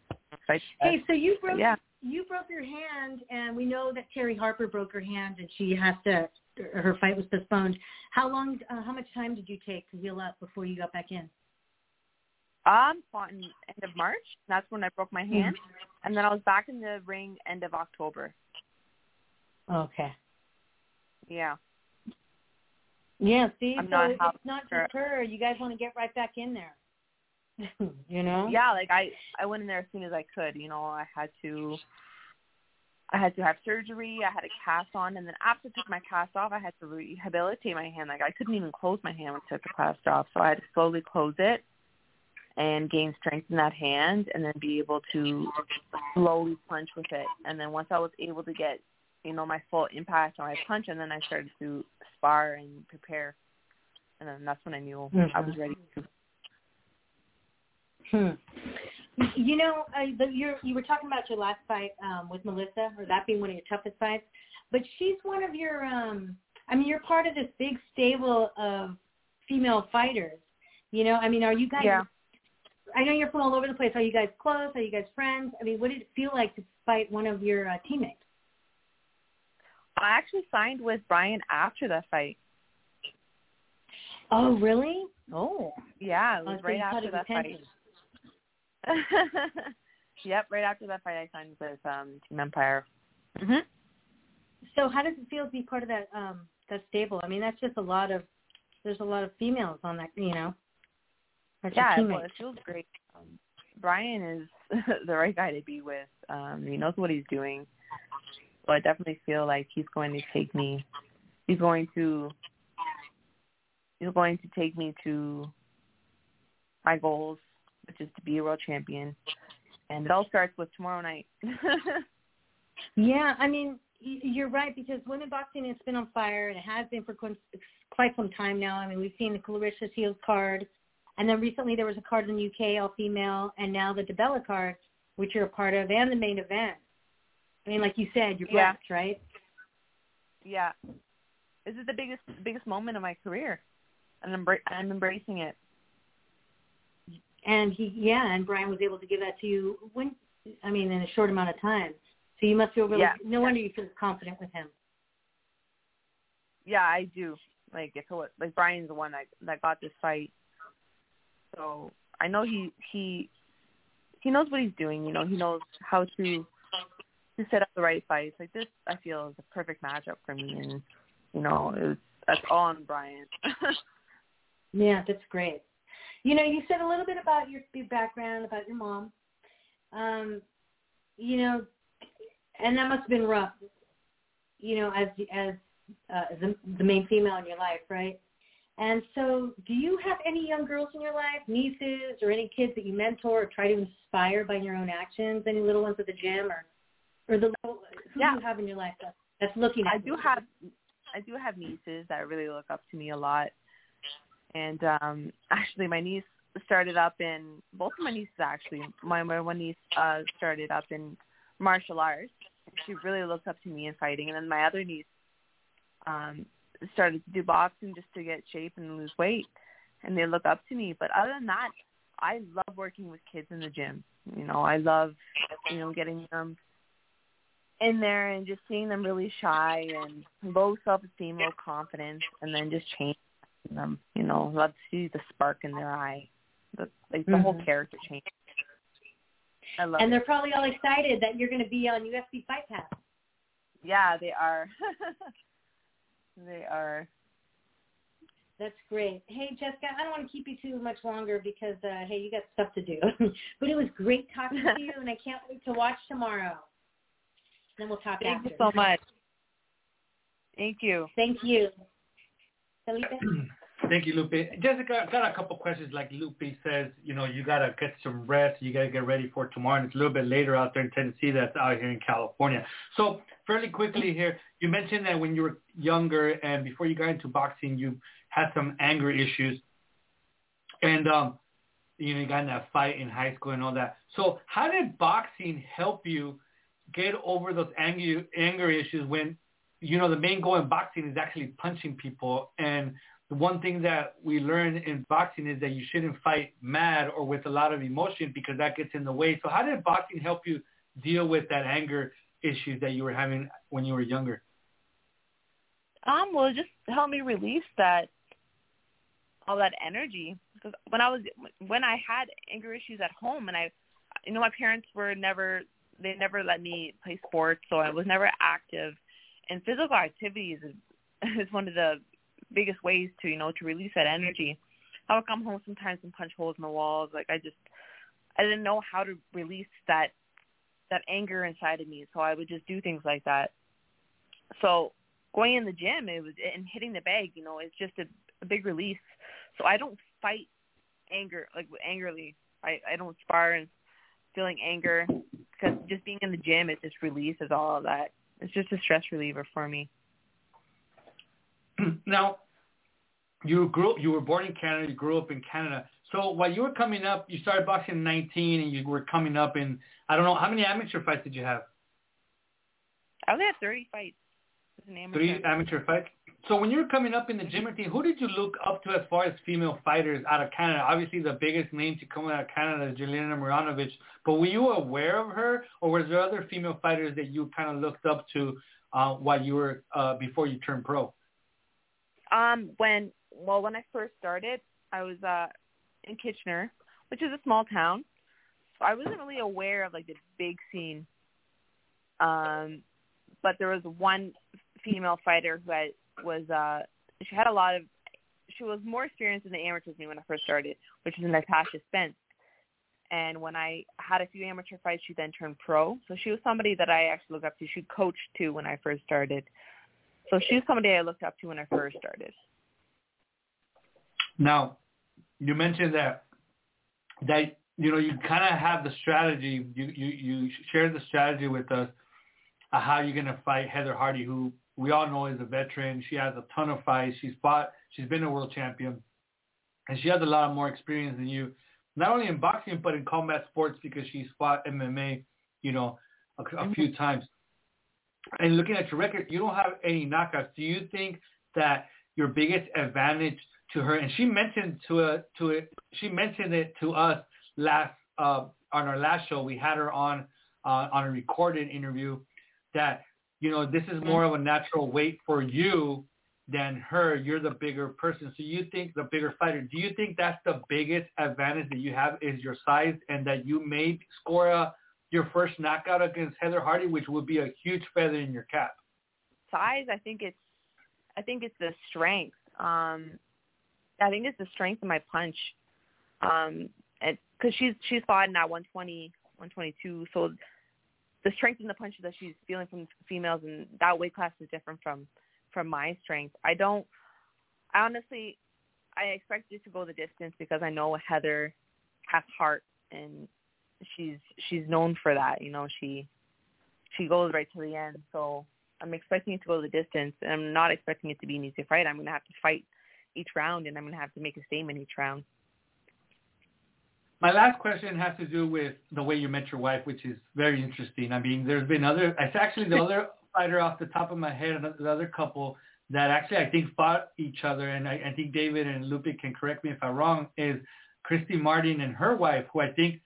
fight. Hey, so you broke yeah. you broke your hand, and we know that Terri Harper broke her hand, and she has to her fight was postponed. How long? Uh, how much time did you take to heal up before you got back in? Um, fought in end of March. That's when I broke my Mm-hmm. hand, and then I was back in the ring end of October. Okay. Yeah. Yeah, see, I'm so not it's not sure. just her. You guys want to get right back in there. you know? Yeah, like I I went in there as soon as I could. You know, I had to I had to have surgery. I had a cast on, and then after I took my cast off, I had to rehabilitate my hand. Like I couldn't even close my hand once I took the cast off, so I had to slowly close it and gain strength in that hand, and then be able to slowly punch with it. And then once I was able to get you know my full impact on my punch, and then I started to spar and prepare, and then that's when I knew I was ready to Hmm. You know, uh, the, you're, you were talking about your last fight um, with Melissa, or that being one of your toughest fights. But she's one of your. Um, I mean, you're part of this big stable of female fighters. You know, I mean, are you guys? Yeah. I know you're from all over the place. Are you guys close? Are you guys friends? I mean, what did it feel like to fight one of your uh, teammates? I actually signed with Brian after that fight. Oh, really? Oh, Yeah, it was right after that fight. yep, right after that fight, I signed with um, Team Empire. hmm So how does it feel to be part of that um that stable? I mean, that's just a lot of there's a lot of females on that, you know. Yeah, well, it feels great. Um, Brian is the right guy to be with. Um, he knows what he's doing. So I definitely feel like he's going to take me. He's going to. He's going to take me to my goals, which is to be a world champion. And it all starts with tomorrow night. Yeah, I mean, you're right because women boxing has been on fire and it has been for quite quite some time now. I mean, we've seen the Claressa Shields card, and then recently there was a card in the UK, all female, and now the DiBella card, which you're a part of, and the main event. I mean, like you said, you're Yeah. blessed, right? yeah, this is the biggest biggest moment of my career, and I'm I'm embracing it. And he, yeah, and Brian was able to give that to you when, I mean, in a short amount of time. So you must feel really. Yeah. No wonder you feel confident with him. Yeah, I do. Like it's it was like Brian's the one that that got this fight, so I know he he he knows what he's doing. You know, he knows how to to set up the right fights. Like this, I feel is a perfect matchup for me, and you know, it was, that's all on Brian. Yeah, that's great. You know, you said a little bit about your, your background, about your mom. Um, you know, and that must have been rough. You know, as as uh, the, the main female in your life, right? And so, do you have any young girls in your life, nieces, or any kids that you mentor or try to inspire by your own actions? Any little ones at the gym, or or the who Yeah. you have in your life that, that's looking at I do you? have I do have nieces that really look up to me a lot. And um actually my niece started up in both of my nieces actually. My my one niece uh started up in martial arts. She really looks up to me in fighting and then my other niece um started to do boxing just to get shape and lose weight and they look up to me. But other than that, I love working with kids in the gym. You know, I love, you know, getting them in there and just seeing them really shy and low self esteem, low confidence, and then just changing them. You know, love to see the spark in their eye, the like the whole Mhm. character change. I love And it. they're probably all excited that you're going to be on UFC Fight Pass. Yeah, they are. they are. That's great. Hey, Jessica, I don't want to keep you too much longer because, uh, hey, you got stuff to do. but it was great talking to you, and I can't wait to watch tomorrow. Then we'll talk Thank after. you so much. Thank you. Thank you. Felipe? Thank you, Lupe. Jessica, I've got a couple questions. Like Lupe says, you know, you gotta get some rest. You gotta get ready for tomorrow. And it's a little bit later out there in Tennessee. That's out here in California. So fairly quickly here, you mentioned that when you were younger and before you got into boxing, you had some anger issues, and um, you know, you got in that fight in high school and all that. So how did boxing help you get over those anger anger issues when you know the main goal in boxing is actually punching people and the one thing that we learn in boxing is that you shouldn't fight mad or with a lot of emotion because that gets in the way. So how did boxing help you deal with that anger issues that you were having when you were younger? Um, well, it just helped me release that all that energy. because when I was when I had anger issues at home, and I, you know, my parents were never they never let me play sports, so I was never active. And physical activities is, is one of the biggest ways to you know to release that energy. I would come home sometimes and punch holes in the walls. Like I just I didn't know how to release that that anger inside of me, so I would just do things like that. So going in the gym, it was and hitting the bag, you know, it's just a, a big release. So I don't fight anger like angrily. I I don't spar and feeling anger just being in the gym, it just releases all of that. It's just a stress reliever for me. now, you grew you were born in Canada. You grew up in Canada. So while you were coming up, you started boxing in 19, and you were coming up in I don't know how many amateur fights did you have? I only had 30 fights. Amateur. Three amateur fights. So when you were coming up in the gym routine, who did you look up to as far as female fighters out of Canada? Obviously, the biggest name to come out of Canada is Jelena Mrdjenovich. But were you aware of her, or was there other female fighters that you kind of looked up to uh, while you were uh, before you turned pro? Um, when well, when I first started, I was uh, in Kitchener, which is a small town. So I wasn't really aware of like the big scene. Um, but there was one female fighter who had, was uh, she had a lot of she was more experienced in the amateurs than me when I first started, which is Natasha Spence. And when I had a few amateur fights, she then turned pro. So she was somebody that I actually looked up to. She coached too when I first started. So she was somebody I looked up to when I first started. Now, you mentioned that that you know you kind of have the strategy. You you you shared the strategy with us uh, how you're gonna fight Heather Hardy, who we all know is a veteran. She has a ton of fights. She's fought. She's been a world champion, and she has a lot more experience than you, not only in boxing but in combat sports because she's fought MMA, you know, a, a few times. And looking at your record, you don't have any knockouts. Do you think that your biggest advantage to her, and she mentioned to a, to it, she mentioned it to us last uh, on our last show. We had her on uh, on a recorded interview that you know this is mm-hmm. more of a natural weight for you than her. You're the bigger person, so you think the bigger fighter. Do you think that's the biggest advantage that you have is your size, and that you may score a, your first knockout against Heather Hardy, which would be a huge feather in your cap? Size, I think it's, I think it's the strength. Um, I think it's the strength of my punch. Um, and because she's she's fought in that 120, 122, so the strength in the punches that she's feeling from females and that weight class is different from from my strength. I don't. I honestly, I expect it to go the distance because I know Heather has heart and she's she's known for that. You know, she she goes right to the end. So I'm expecting it to go the distance, and I'm not expecting it to be an easy fight. I'm to have to fight each round, and I'm to have to make a statement each round. My last question has to do with the way you met your wife, which is very interesting. I mean, there's been other. It's actually the other fighter off the top of my head, the other couple that actually I think fought each other, and I, I think David and Lupe can correct me if I'm wrong. Is Christy Martin and her wife, who I think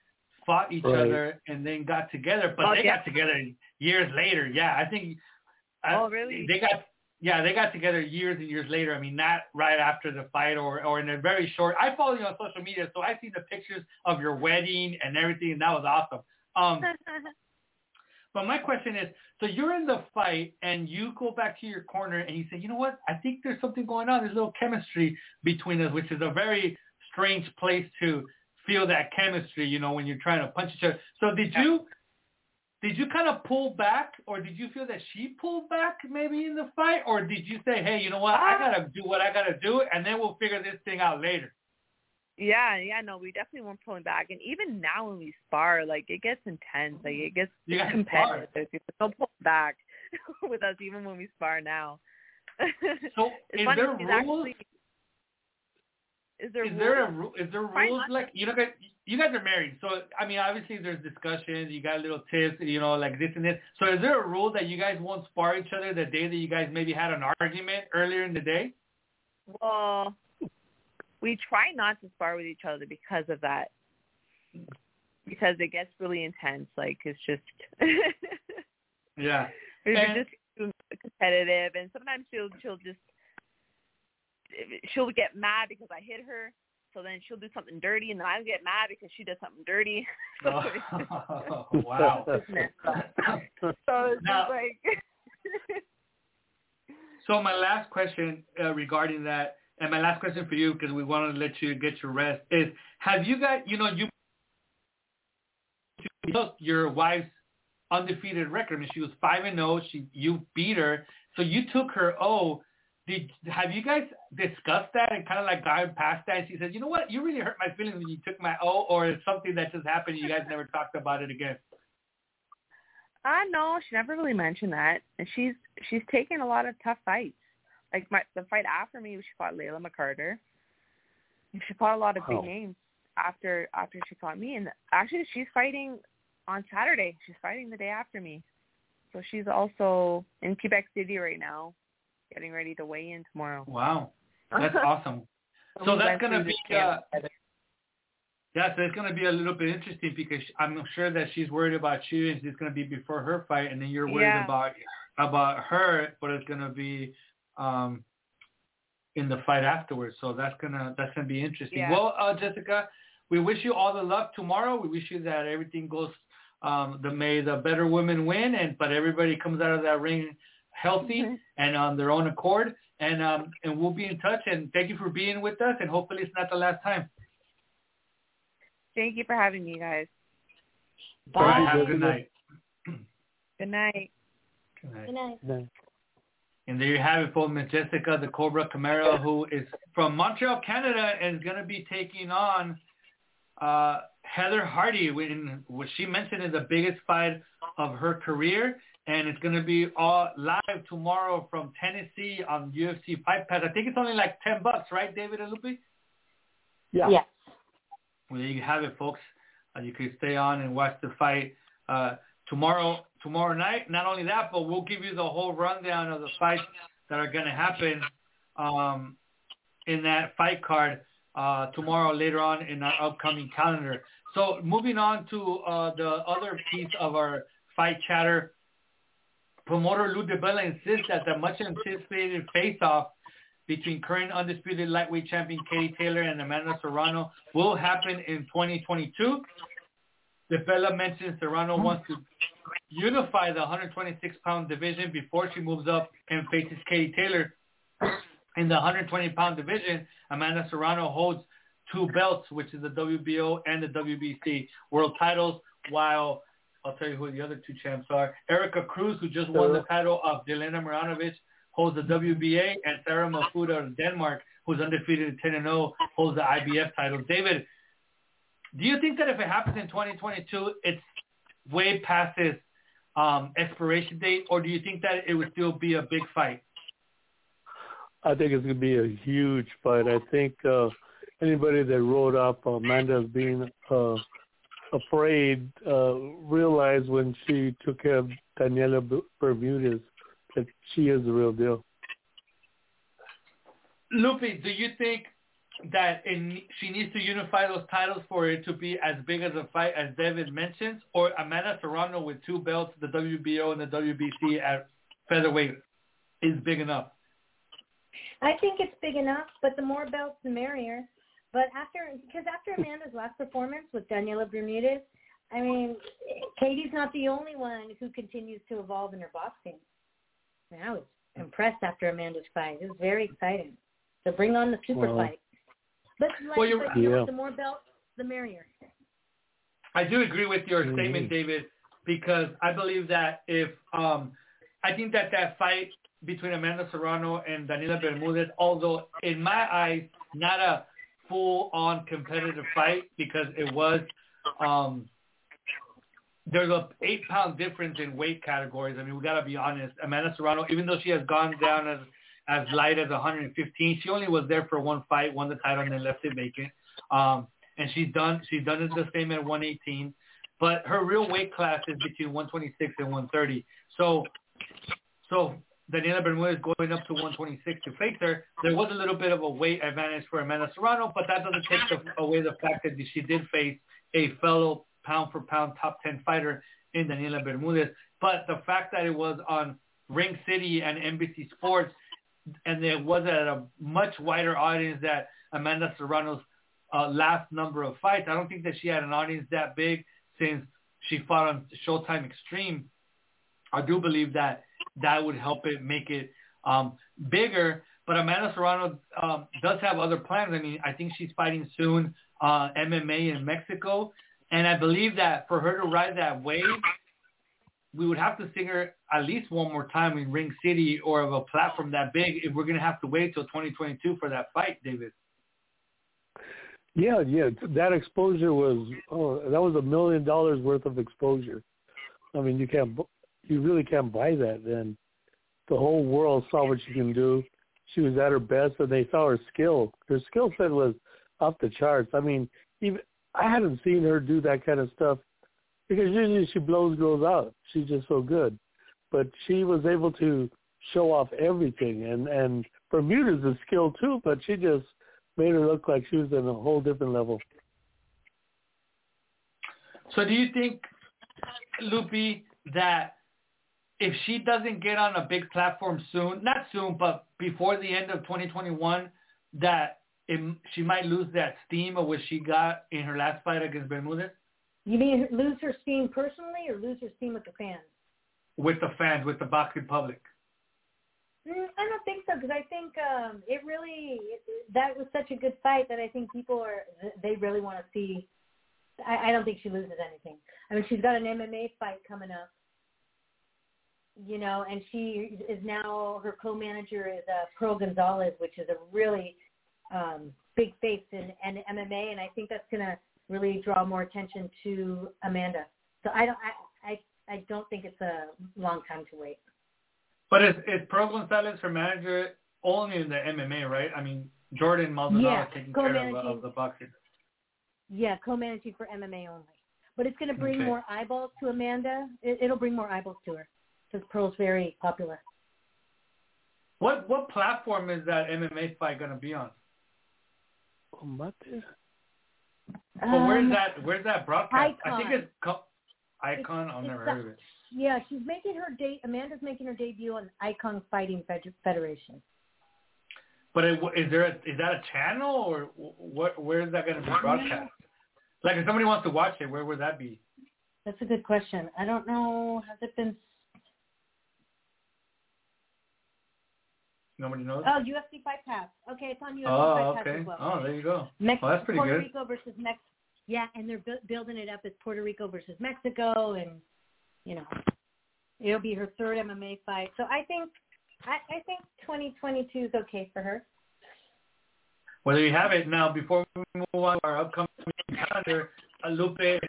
fought each right. other and then got together, but oh, they yeah. got together years later. Yeah, I think. Uh, oh, really? They got yeah, they got together years and years later. I mean, not right after the fight or, or in a very short. I follow you on social media, so I see the pictures of your wedding and everything, and that was awesome. Um, but my question is, so you're in the fight and you go back to your corner and you say, you know what? I think there's something going on. There's a little chemistry between us, which is a very strange place to feel that chemistry, you know, when you're trying to punch each other. So did you did you kind of pull back, or did you feel that she pulled back maybe in the fight, or did you say, hey, you know what, I gotta do what I gotta do, and then we'll figure this thing out later? Yeah, yeah, no, we definitely weren't pulling back, and even now when we spar, like it gets intense, like it gets competitive. Don't pull back with us even when we spar now. So is there rules? Actually, is there is rules? there a is there rules like you know you guys are married, so I mean obviously there's discussions. You got little tips, you know, like this and this. So is there a rule that you guys won't spar each other the day that you guys maybe had an argument earlier in the day? Well, we try not to spar with each other because of that. Because it gets really intense. Like it's just yeah, it's and, just competitive, and sometimes she'll she'll just she'll get mad because I hit her, So then she'll do something dirty, and then I get mad because she does something dirty. so Oh, wow. so it's Now- like, So my last question uh, regarding that, and my last question for you, because we want to let you get your rest, is have you got, you know, you took your wife's undefeated record. I mean, she was five and zero. She you beat her, so you took her O. Did have you guys discussed that and kind of like gone past that? And she said, you know what, you really hurt my feelings when you took my O, or it's something that just happened. And you guys never talked about it again. I know she never really mentioned that, and she's she's taken a lot of tough fights. Like my the fight after me, she fought Layla McCarter. She fought a lot of oh. big Oh. names after after she fought me, and actually she's fighting on Saturday. She's fighting the day after me, so she's also in Quebec City right now, getting ready to weigh in tomorrow. Wow, that's awesome. So we that's gonna be uh. Yeah, so it's going to be a little bit interesting because I'm sure that she's worried about you and it's going to be before her fight, and then you're worried Yeah. about about her, but it's going to be um, in the fight afterwards. So that's gonna that's gonna be interesting. Yeah. Well, uh, Jessica, we wish you all the luck tomorrow. We wish you that everything goes. Um, the may the better women win, and but everybody comes out of that ring healthy Mhm. and on their own accord. And um, and we'll be in touch. And thank you for being with us. And hopefully it's not the last time. Thank you for having me, guys. All right. Bye. Have a good night. Good night. Good night. Good night. No. And there you have it, folks. Miss Jessica, the Cobra Camara, who is from Montreal, Canada, and is going to be taking on uh, Heather Hardy, in what she mentioned is the biggest fight of her career. And it's going to be all live tomorrow from Tennessee on UFC Fight Pass. I think it's only like 10 bucks, right, David and Lupe? Yeah. Yes. Well, there you have it, folks. Uh, you can stay on and watch the fight uh, tomorrow tomorrow night. Not only that, but we'll give you the whole rundown of the fights that are going to happen um, in that fight card uh, tomorrow later on in our upcoming calendar. So moving on to uh, the other piece of our fight chatter, promoter Lou DiBella insists that the much anticipated face-off between current undisputed lightweight champion Katie Taylor and Amanda Serrano will happen in 2022. DiBella mentions Serrano wants to unify the 126-pound division before she moves up and faces Katie Taylor. In the 120-pound division, Amanda Serrano holds two belts, which is the WBO and the WBC world titles, while I'll tell you who the other two champs are. Erica Cruz, who just won the title of Jelena Mrdjenovich, holds the WBA, and Sarah Mahfoud of Denmark, who's undefeated at 10-0, holds the IBF title. David, do you think that if it happens in 2022, it's way past its um, expiration date, or do you think that it would still be a big fight? I think it's going to be a huge fight. I think uh, anybody that wrote up Amanda as being uh, afraid uh, realized when she took care of Daniela B- Bermudez that she is the real deal. Lupe, do you think that it, she needs to unify those titles for it to be as big as a fight as David mentions, or Amanda Serrano with two belts, the WBO and the WBC at featherweight, is big enough? I think it's big enough, but the more belts, the merrier. But after, because after Amanda's last performance with Daniela Bermudez, I mean, Katie's not the only one who continues to evolve in her boxing. And I was impressed after Amanda's fight. It was very exciting. So bring on the super Wow. fight. But like, Well, you're- but, you know, Yeah. the more belts, the merrier. I do agree with your Mhm. statement, David, because I believe that if um, I think that that fight between Amanda Serrano and Daniela Bermudez, although in my eyes not a full-on competitive fight because it was um, there's a eight-pound difference in weight categories. I mean, we got to be honest. Amanda Serrano, even though she has gone down as as light as 115, she only was there for one fight, won the title, and then left it vacant. Um, and she's done she's done it the same at 118, but her real weight class is between 126 and 130. So so Daniela Bermudez going up to 126 to face her, there was a little bit of a weight advantage for Amanda Serrano, but that doesn't take the, away the fact that she did face a fellow pound for pound top 10 fighter in Daniela Bermudez. But the fact that it was on Ring City and NBC Sports and it was at a much wider audience that Amanda Serrano's uh, last number of fights. I don't think that she had an audience that big since she fought on Showtime Extreme. I do believe that that would help it make it um, bigger. But Amanda Serrano um, does have other plans. I mean, I think she's fighting soon uh, MMA in Mexico, and I believe that for her to ride that wave, we would have to see her at least one more time in Ring City or of a platform that big. If we're going to have to wait till 2022 for that fight, David. Yeah, yeah, that exposure was oh, that was a million dollars worth of exposure. I mean, you can't, you really can't buy that. then. the whole world saw what she can do. She was at her best, and they saw her skill. Her skill set was off the charts. I mean, even I hadn't seen her do that kind of stuff because usually she blows girls out. She's just so good, but she was able to show off everything. And and Bermuda's a skill too, but she just made her look like she was in a whole different level. So do you think, Lupi, that if she doesn't get on a big platform soon, not soon, but before the end of 2021, that it, she might lose that steam of what she got in her last fight against Bermudez? You mean lose her steam personally or lose her steam with the fans? With the fans, with the boxing public. Mm, I don't think so because I think um, it really that was such a good fight that I think people are they really want to see. I, I don't think she loses anything. I mean, she's got an MMA fight coming up, you know, and she is now her co-manager is uh, Pearl Gonzalez, which is a really um, big face in, in MMA, and I think that's gonna really draw more attention to Amanda. So I don't I I, I don't think it's a long time to wait. But is, is Pearl Gonzalez her manager only in the MMA, right? I mean, Jordan Maldonado yeah, is taking care of, of the boxing. Yeah, co-managing for MMA only. But it's going to bring Okay. more eyeballs to Amanda. It, it'll bring more eyeballs to her because Pearl's very popular. What what platform is that MMA fight going to be on? Combate? Well, where's Um, that where's that broadcast? I think it's co- Icon. I've never the- heard of it. Yeah, she's making her date. Amanda's making her debut on Icon Fighting Federation. But it, is there a, is that a channel or what? Where is that going to be broadcast? Like if somebody wants to watch it, where would that be? That's a good question. I don't know. Has it been? Nobody knows. Oh, UFC Fight Pass. Okay, it's on UFC Oh, Fight Pass okay. as well. Oh, there you go. Mex- Oh, that's pretty Puerto good. Rico versus Mex. Yeah, and they're bu- building it up as Puerto Rico versus Mexico, and you know, it'll be her third MMA fight. So I think, I, I think 2022 is okay for her. Well, there you have it. Now, before we move on to our upcoming calendar, uh, Lupe,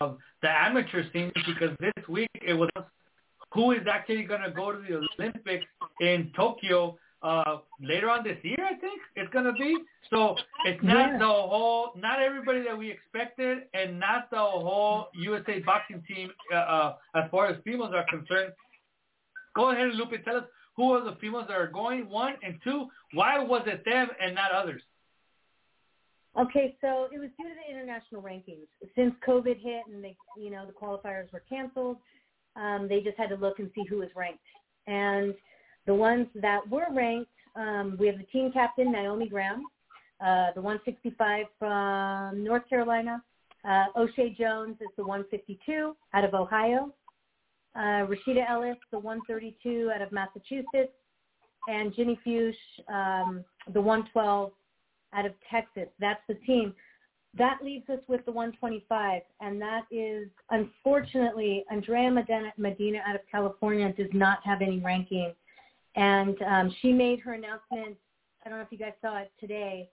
of the amateur scene, because this week it was who is actually going to go to the Olympics in Tokyo uh, later on this year, I think it's going to be. So it's not Yeah. the whole, not everybody that we expected, and not the whole USA boxing team uh, uh, as far as females are concerned. Go ahead, Lupe, tell us who are the females that are going, one, and two, why was it them and not others? Okay, so it was due to the international rankings. Since COVID hit and they, you know, the qualifiers were canceled, um, they just had to look and see who was ranked. And the ones that were ranked, um, we have the team captain Naomi Graham, uh, the 165 from North Carolina. Uh, Oshae Jones is the 152 out of Ohio. Uh, Rashida Ellis, the 132 out of Massachusetts, and Ginny Fuchs, um, the 112 out of Texas. That's the team. That leaves us with the 125, and that is unfortunately Andrea Medina, Medina out of California does not have any ranking, and um, she made her announcement. I don't know if you guys saw it today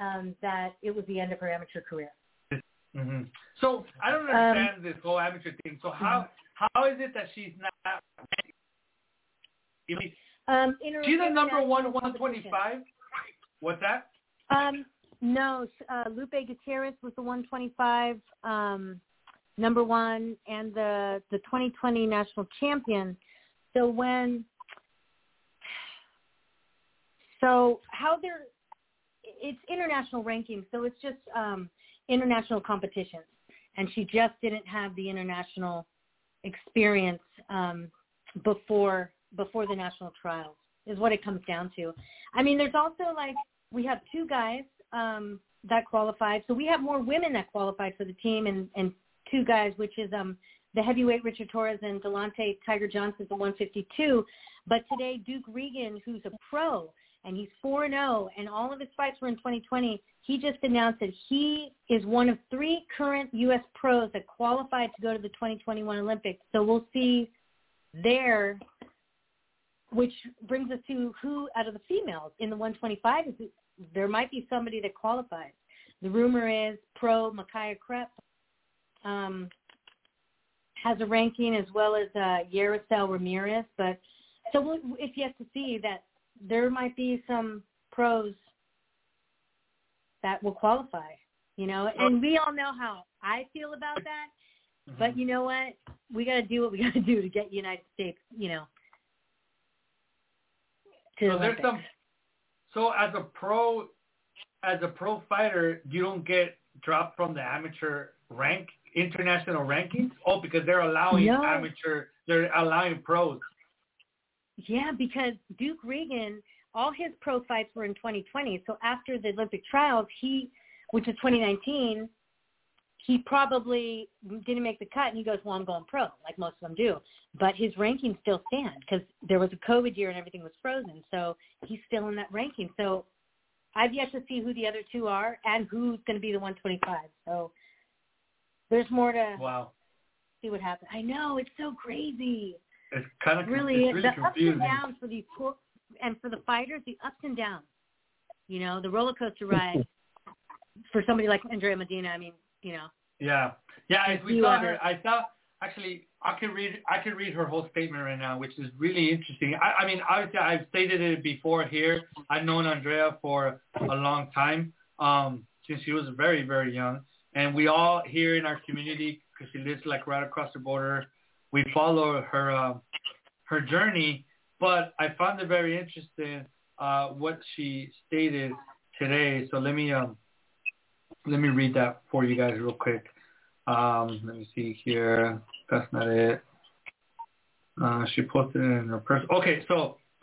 um, that it was the end of her amateur career. hmm So I don't Um, understand this whole amateur thing. So how how is it that she's not? Um, she's a number one one twenty five. What's that? Um, no, uh, Lupe Gutierrez was the 125 um, number one and the the 2020 national champion. So when, so how they're, it's international ranking, so it's just um, international competitions, and she just didn't have the international experience um, before before the national trials is what it comes down to. I mean, there's also like we have two guys um, that qualified. So we have more women that qualified for the team, and and two guys, which is um the heavyweight Richard Torres and Delante Tiger Johnson, the 152. But today, Duke Ragan, who's a pro, and he's 4 0, and all of his fights were in 2020. He just announced that he is one of three current U.S. pros that qualified to go to the 2021 Olympics. So we'll see there, which brings us to who out of the females in the 125 is there might be somebody that qualifies. The rumor is pro Mikiah Kreps um, has a ranking as well as uh, Yarisel Ramirez, but so we'll, it's yet to see that there might be some pros that will qualify, you know, and we all know how I feel about that. Mm-hmm. But you know what? We got to do what we got to do to get United States, you know. To so there's some. So as a pro, as a pro fighter, you don't get dropped from the amateur rank, international rankings. Oh, because they're allowing no. amateur, they're allowing pros. Yeah, because Duke Ragan, all his pro fights were in 2020. So after the Olympic trials, he, which is 2019, he probably didn't make the cut and he goes, well, I'm going pro, like most of them do. But his rankings still stand because there was a COVID year and everything was frozen. So he's still in that ranking. So I've yet to see who the other two are and who's going to be the 125. So there's more to wow. see what happens. I know. It's so crazy. It's kind of really, it's really the confusing. ups and downs for these poor, and for the fighters, the ups and downs. You know, the roller coaster ride for somebody like Andrea Medina. I mean, you know. Yeah, yeah. As we saw her, I saw actually I could read I could read her whole statement right now, which is really interesting. I, I mean, obviously I've stated it before here. I've known Andrea for a long time, um, since she was very very young, and we all here in our community because she lives like right across the border we follow her uh, her journey. But I found it very interesting uh, what she stated today. So let me um, let me read that for you guys real quick. Um, let me see here. That's not it. Uh, she posted it in her person. Okay, so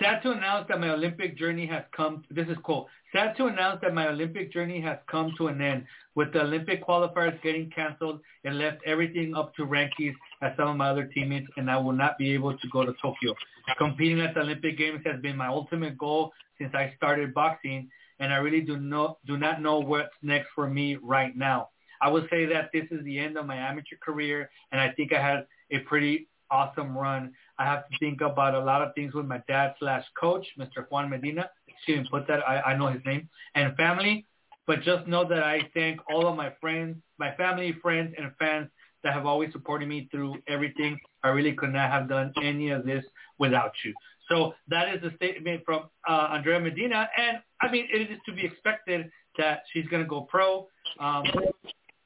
sad to announce that my Olympic journey has come. This is cool. Sad to announce that my Olympic journey has come to an end. With the Olympic qualifiers getting canceled, it left everything up to rankings as some of my other teammates, and I will not be able to go to Tokyo. Competing at the Olympic Games has been my ultimate goal since I started boxing, and I really do not do not know what's next for me right now. I would say that this is the end of my amateur career, and I think I had a pretty awesome run. I have to think about a lot of things with my dad slash coach, Mr. Juan Medina. Excuse me, put that. I, I know his name and family. But just know that I thank all of my friends, my family, friends, and fans that have always supported me through everything. I really could not have done any of this without you. So that is a statement from uh, Andrea Medina. And, I mean, it is to be expected that she's going to go pro. Um,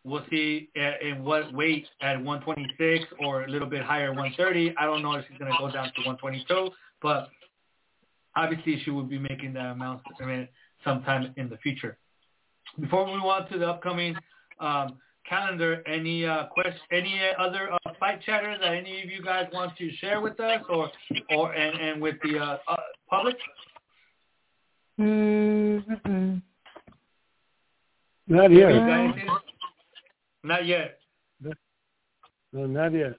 we'll see in what weight at 126 or a little bit higher, 130. I don't know if she's going to go down to 122, but obviously she will be making that amount sometime in the future. Before we move on to the upcoming um, calendar, any uh, quest- any other uh, fight chatter that any of you guys want to share with us or or and, and with the uh, uh, public? Mm-hmm. Not yet. Not yet. No, not yet.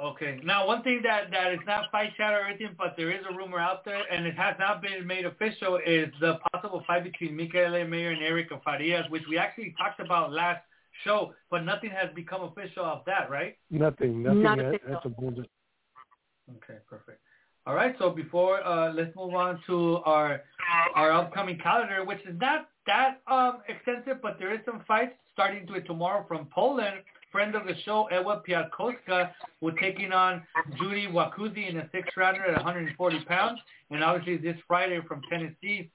Okay. Now, one thing that that is not fight chat or anything, but there is a rumor out there, and it has not been made official, is the possible fight between Mikaela Mayer and Erica Farias, which we actually talked about last show, but nothing has become official of that, right? Nothing. Nothing Not at, official. at the. Okay, perfect. All right, so before uh, let's move on to our our upcoming calendar, which is not that um, extensive, but there is some fights starting to it tomorrow from Poland friend of the show, Ewa Piatkowska, will taking on Judy Wakuzi in a six-rounder at 140 pounds. And obviously this Friday from Tennessee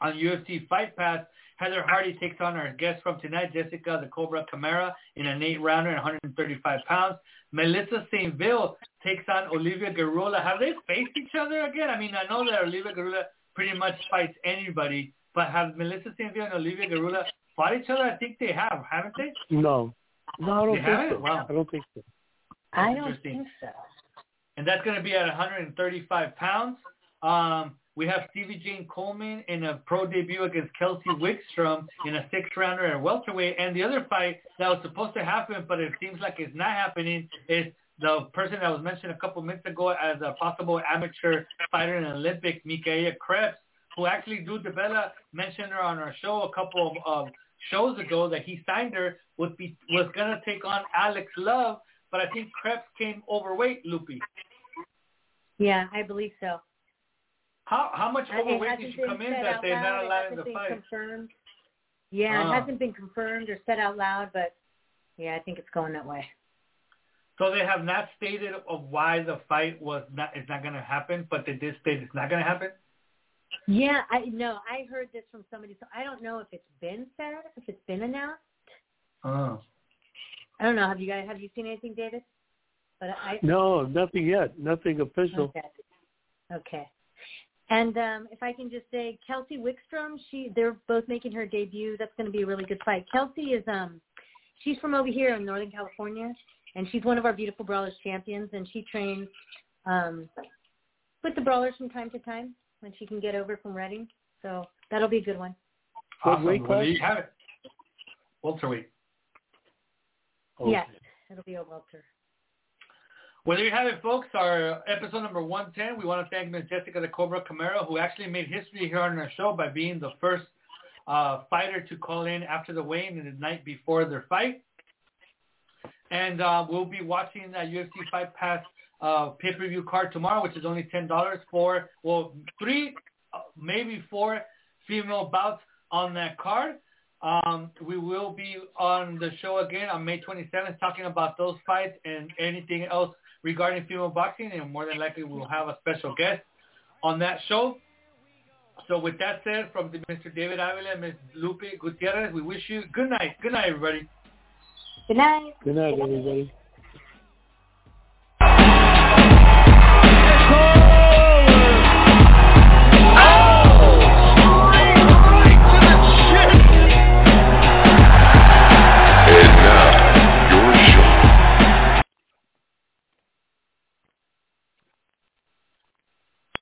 on UFC Fight Pass, Heather Hardy takes on our guest from tonight, Jessica the Cobra Camara, in an eight-rounder at 135 pounds. Melissa St. Vil takes on Olivia Gerula. Have they faced each other again? I mean, I know that Olivia Gerula pretty much fights anybody, but have Melissa St. Vil and Olivia Gerula fought each other? I think they have, haven't they? No. No, I don't They think have so. Wow. I don't think so. I don't think so. and that's going to be at 135 pounds. Um, we have Stevie Jane Coleman in a pro debut against Kelsey Wickstrom in a six-rounder at welterweight. And the other fight that was supposed to happen, but it seems like it's not happening, is the person that was mentioned a couple minutes ago as a possible amateur fighter in the Olympics, Mikiah Kreps, who actually Drew DiBella mentioned her on our show a couple of um, shows ago that he signed her would be was gonna take on Alex Love, but I think Krebs came overweight, Lupi. Yeah, I believe so. How how much I- it overweight did she been come in that out they're not allowed allowing hasn't the fight? Confirmed. Yeah, Ah. it hasn't been confirmed or said out loud, but yeah, I think it's going that way. So they have not stated of why the fight was not is not going to happen, but they did state it's not going to happen. Yeah, I no, I heard this from somebody, so I don't know if it's been said, if it's been announced. Oh. I don't know. Have you guys have you seen anything, David? But I No, nothing yet. Nothing official. okay, okay. And um, if I can just say, Kelsey Wickstrom, she they're both making her debut. That's going to be a really good fight. Kelsey is um, she's from over here in Northern California, and she's one of our Beautiful Brawlers champions, and she trains um, with the Brawlers from time to time when she can get over from Redding. So that'll be a good one. What Awesome. weight Well, there class? you have it. Welterweight. Okay. Yes, it'll be a welter. Well, there you have it, folks. Our episode number 110. We want to thank Ms. Jessica the Cobra Camara, who actually made history here on our show by being the first uh, fighter to call in after the weigh-in and the night before their fight. And uh, we'll be watching that UFC Fight Pass uh, pay-per-view card tomorrow, which is only $10 for, well, three, uh, maybe four female bouts on that card. Um, we will be on the show again on May 27th talking about those fights and anything else regarding female boxing, and more than likely we'll have a special guest on that show. So with that said, from the, Mr. David Avila and Ms. Lupi Gutierrez, we wish you good night. Good night, everybody. Good night. Good night, everybody.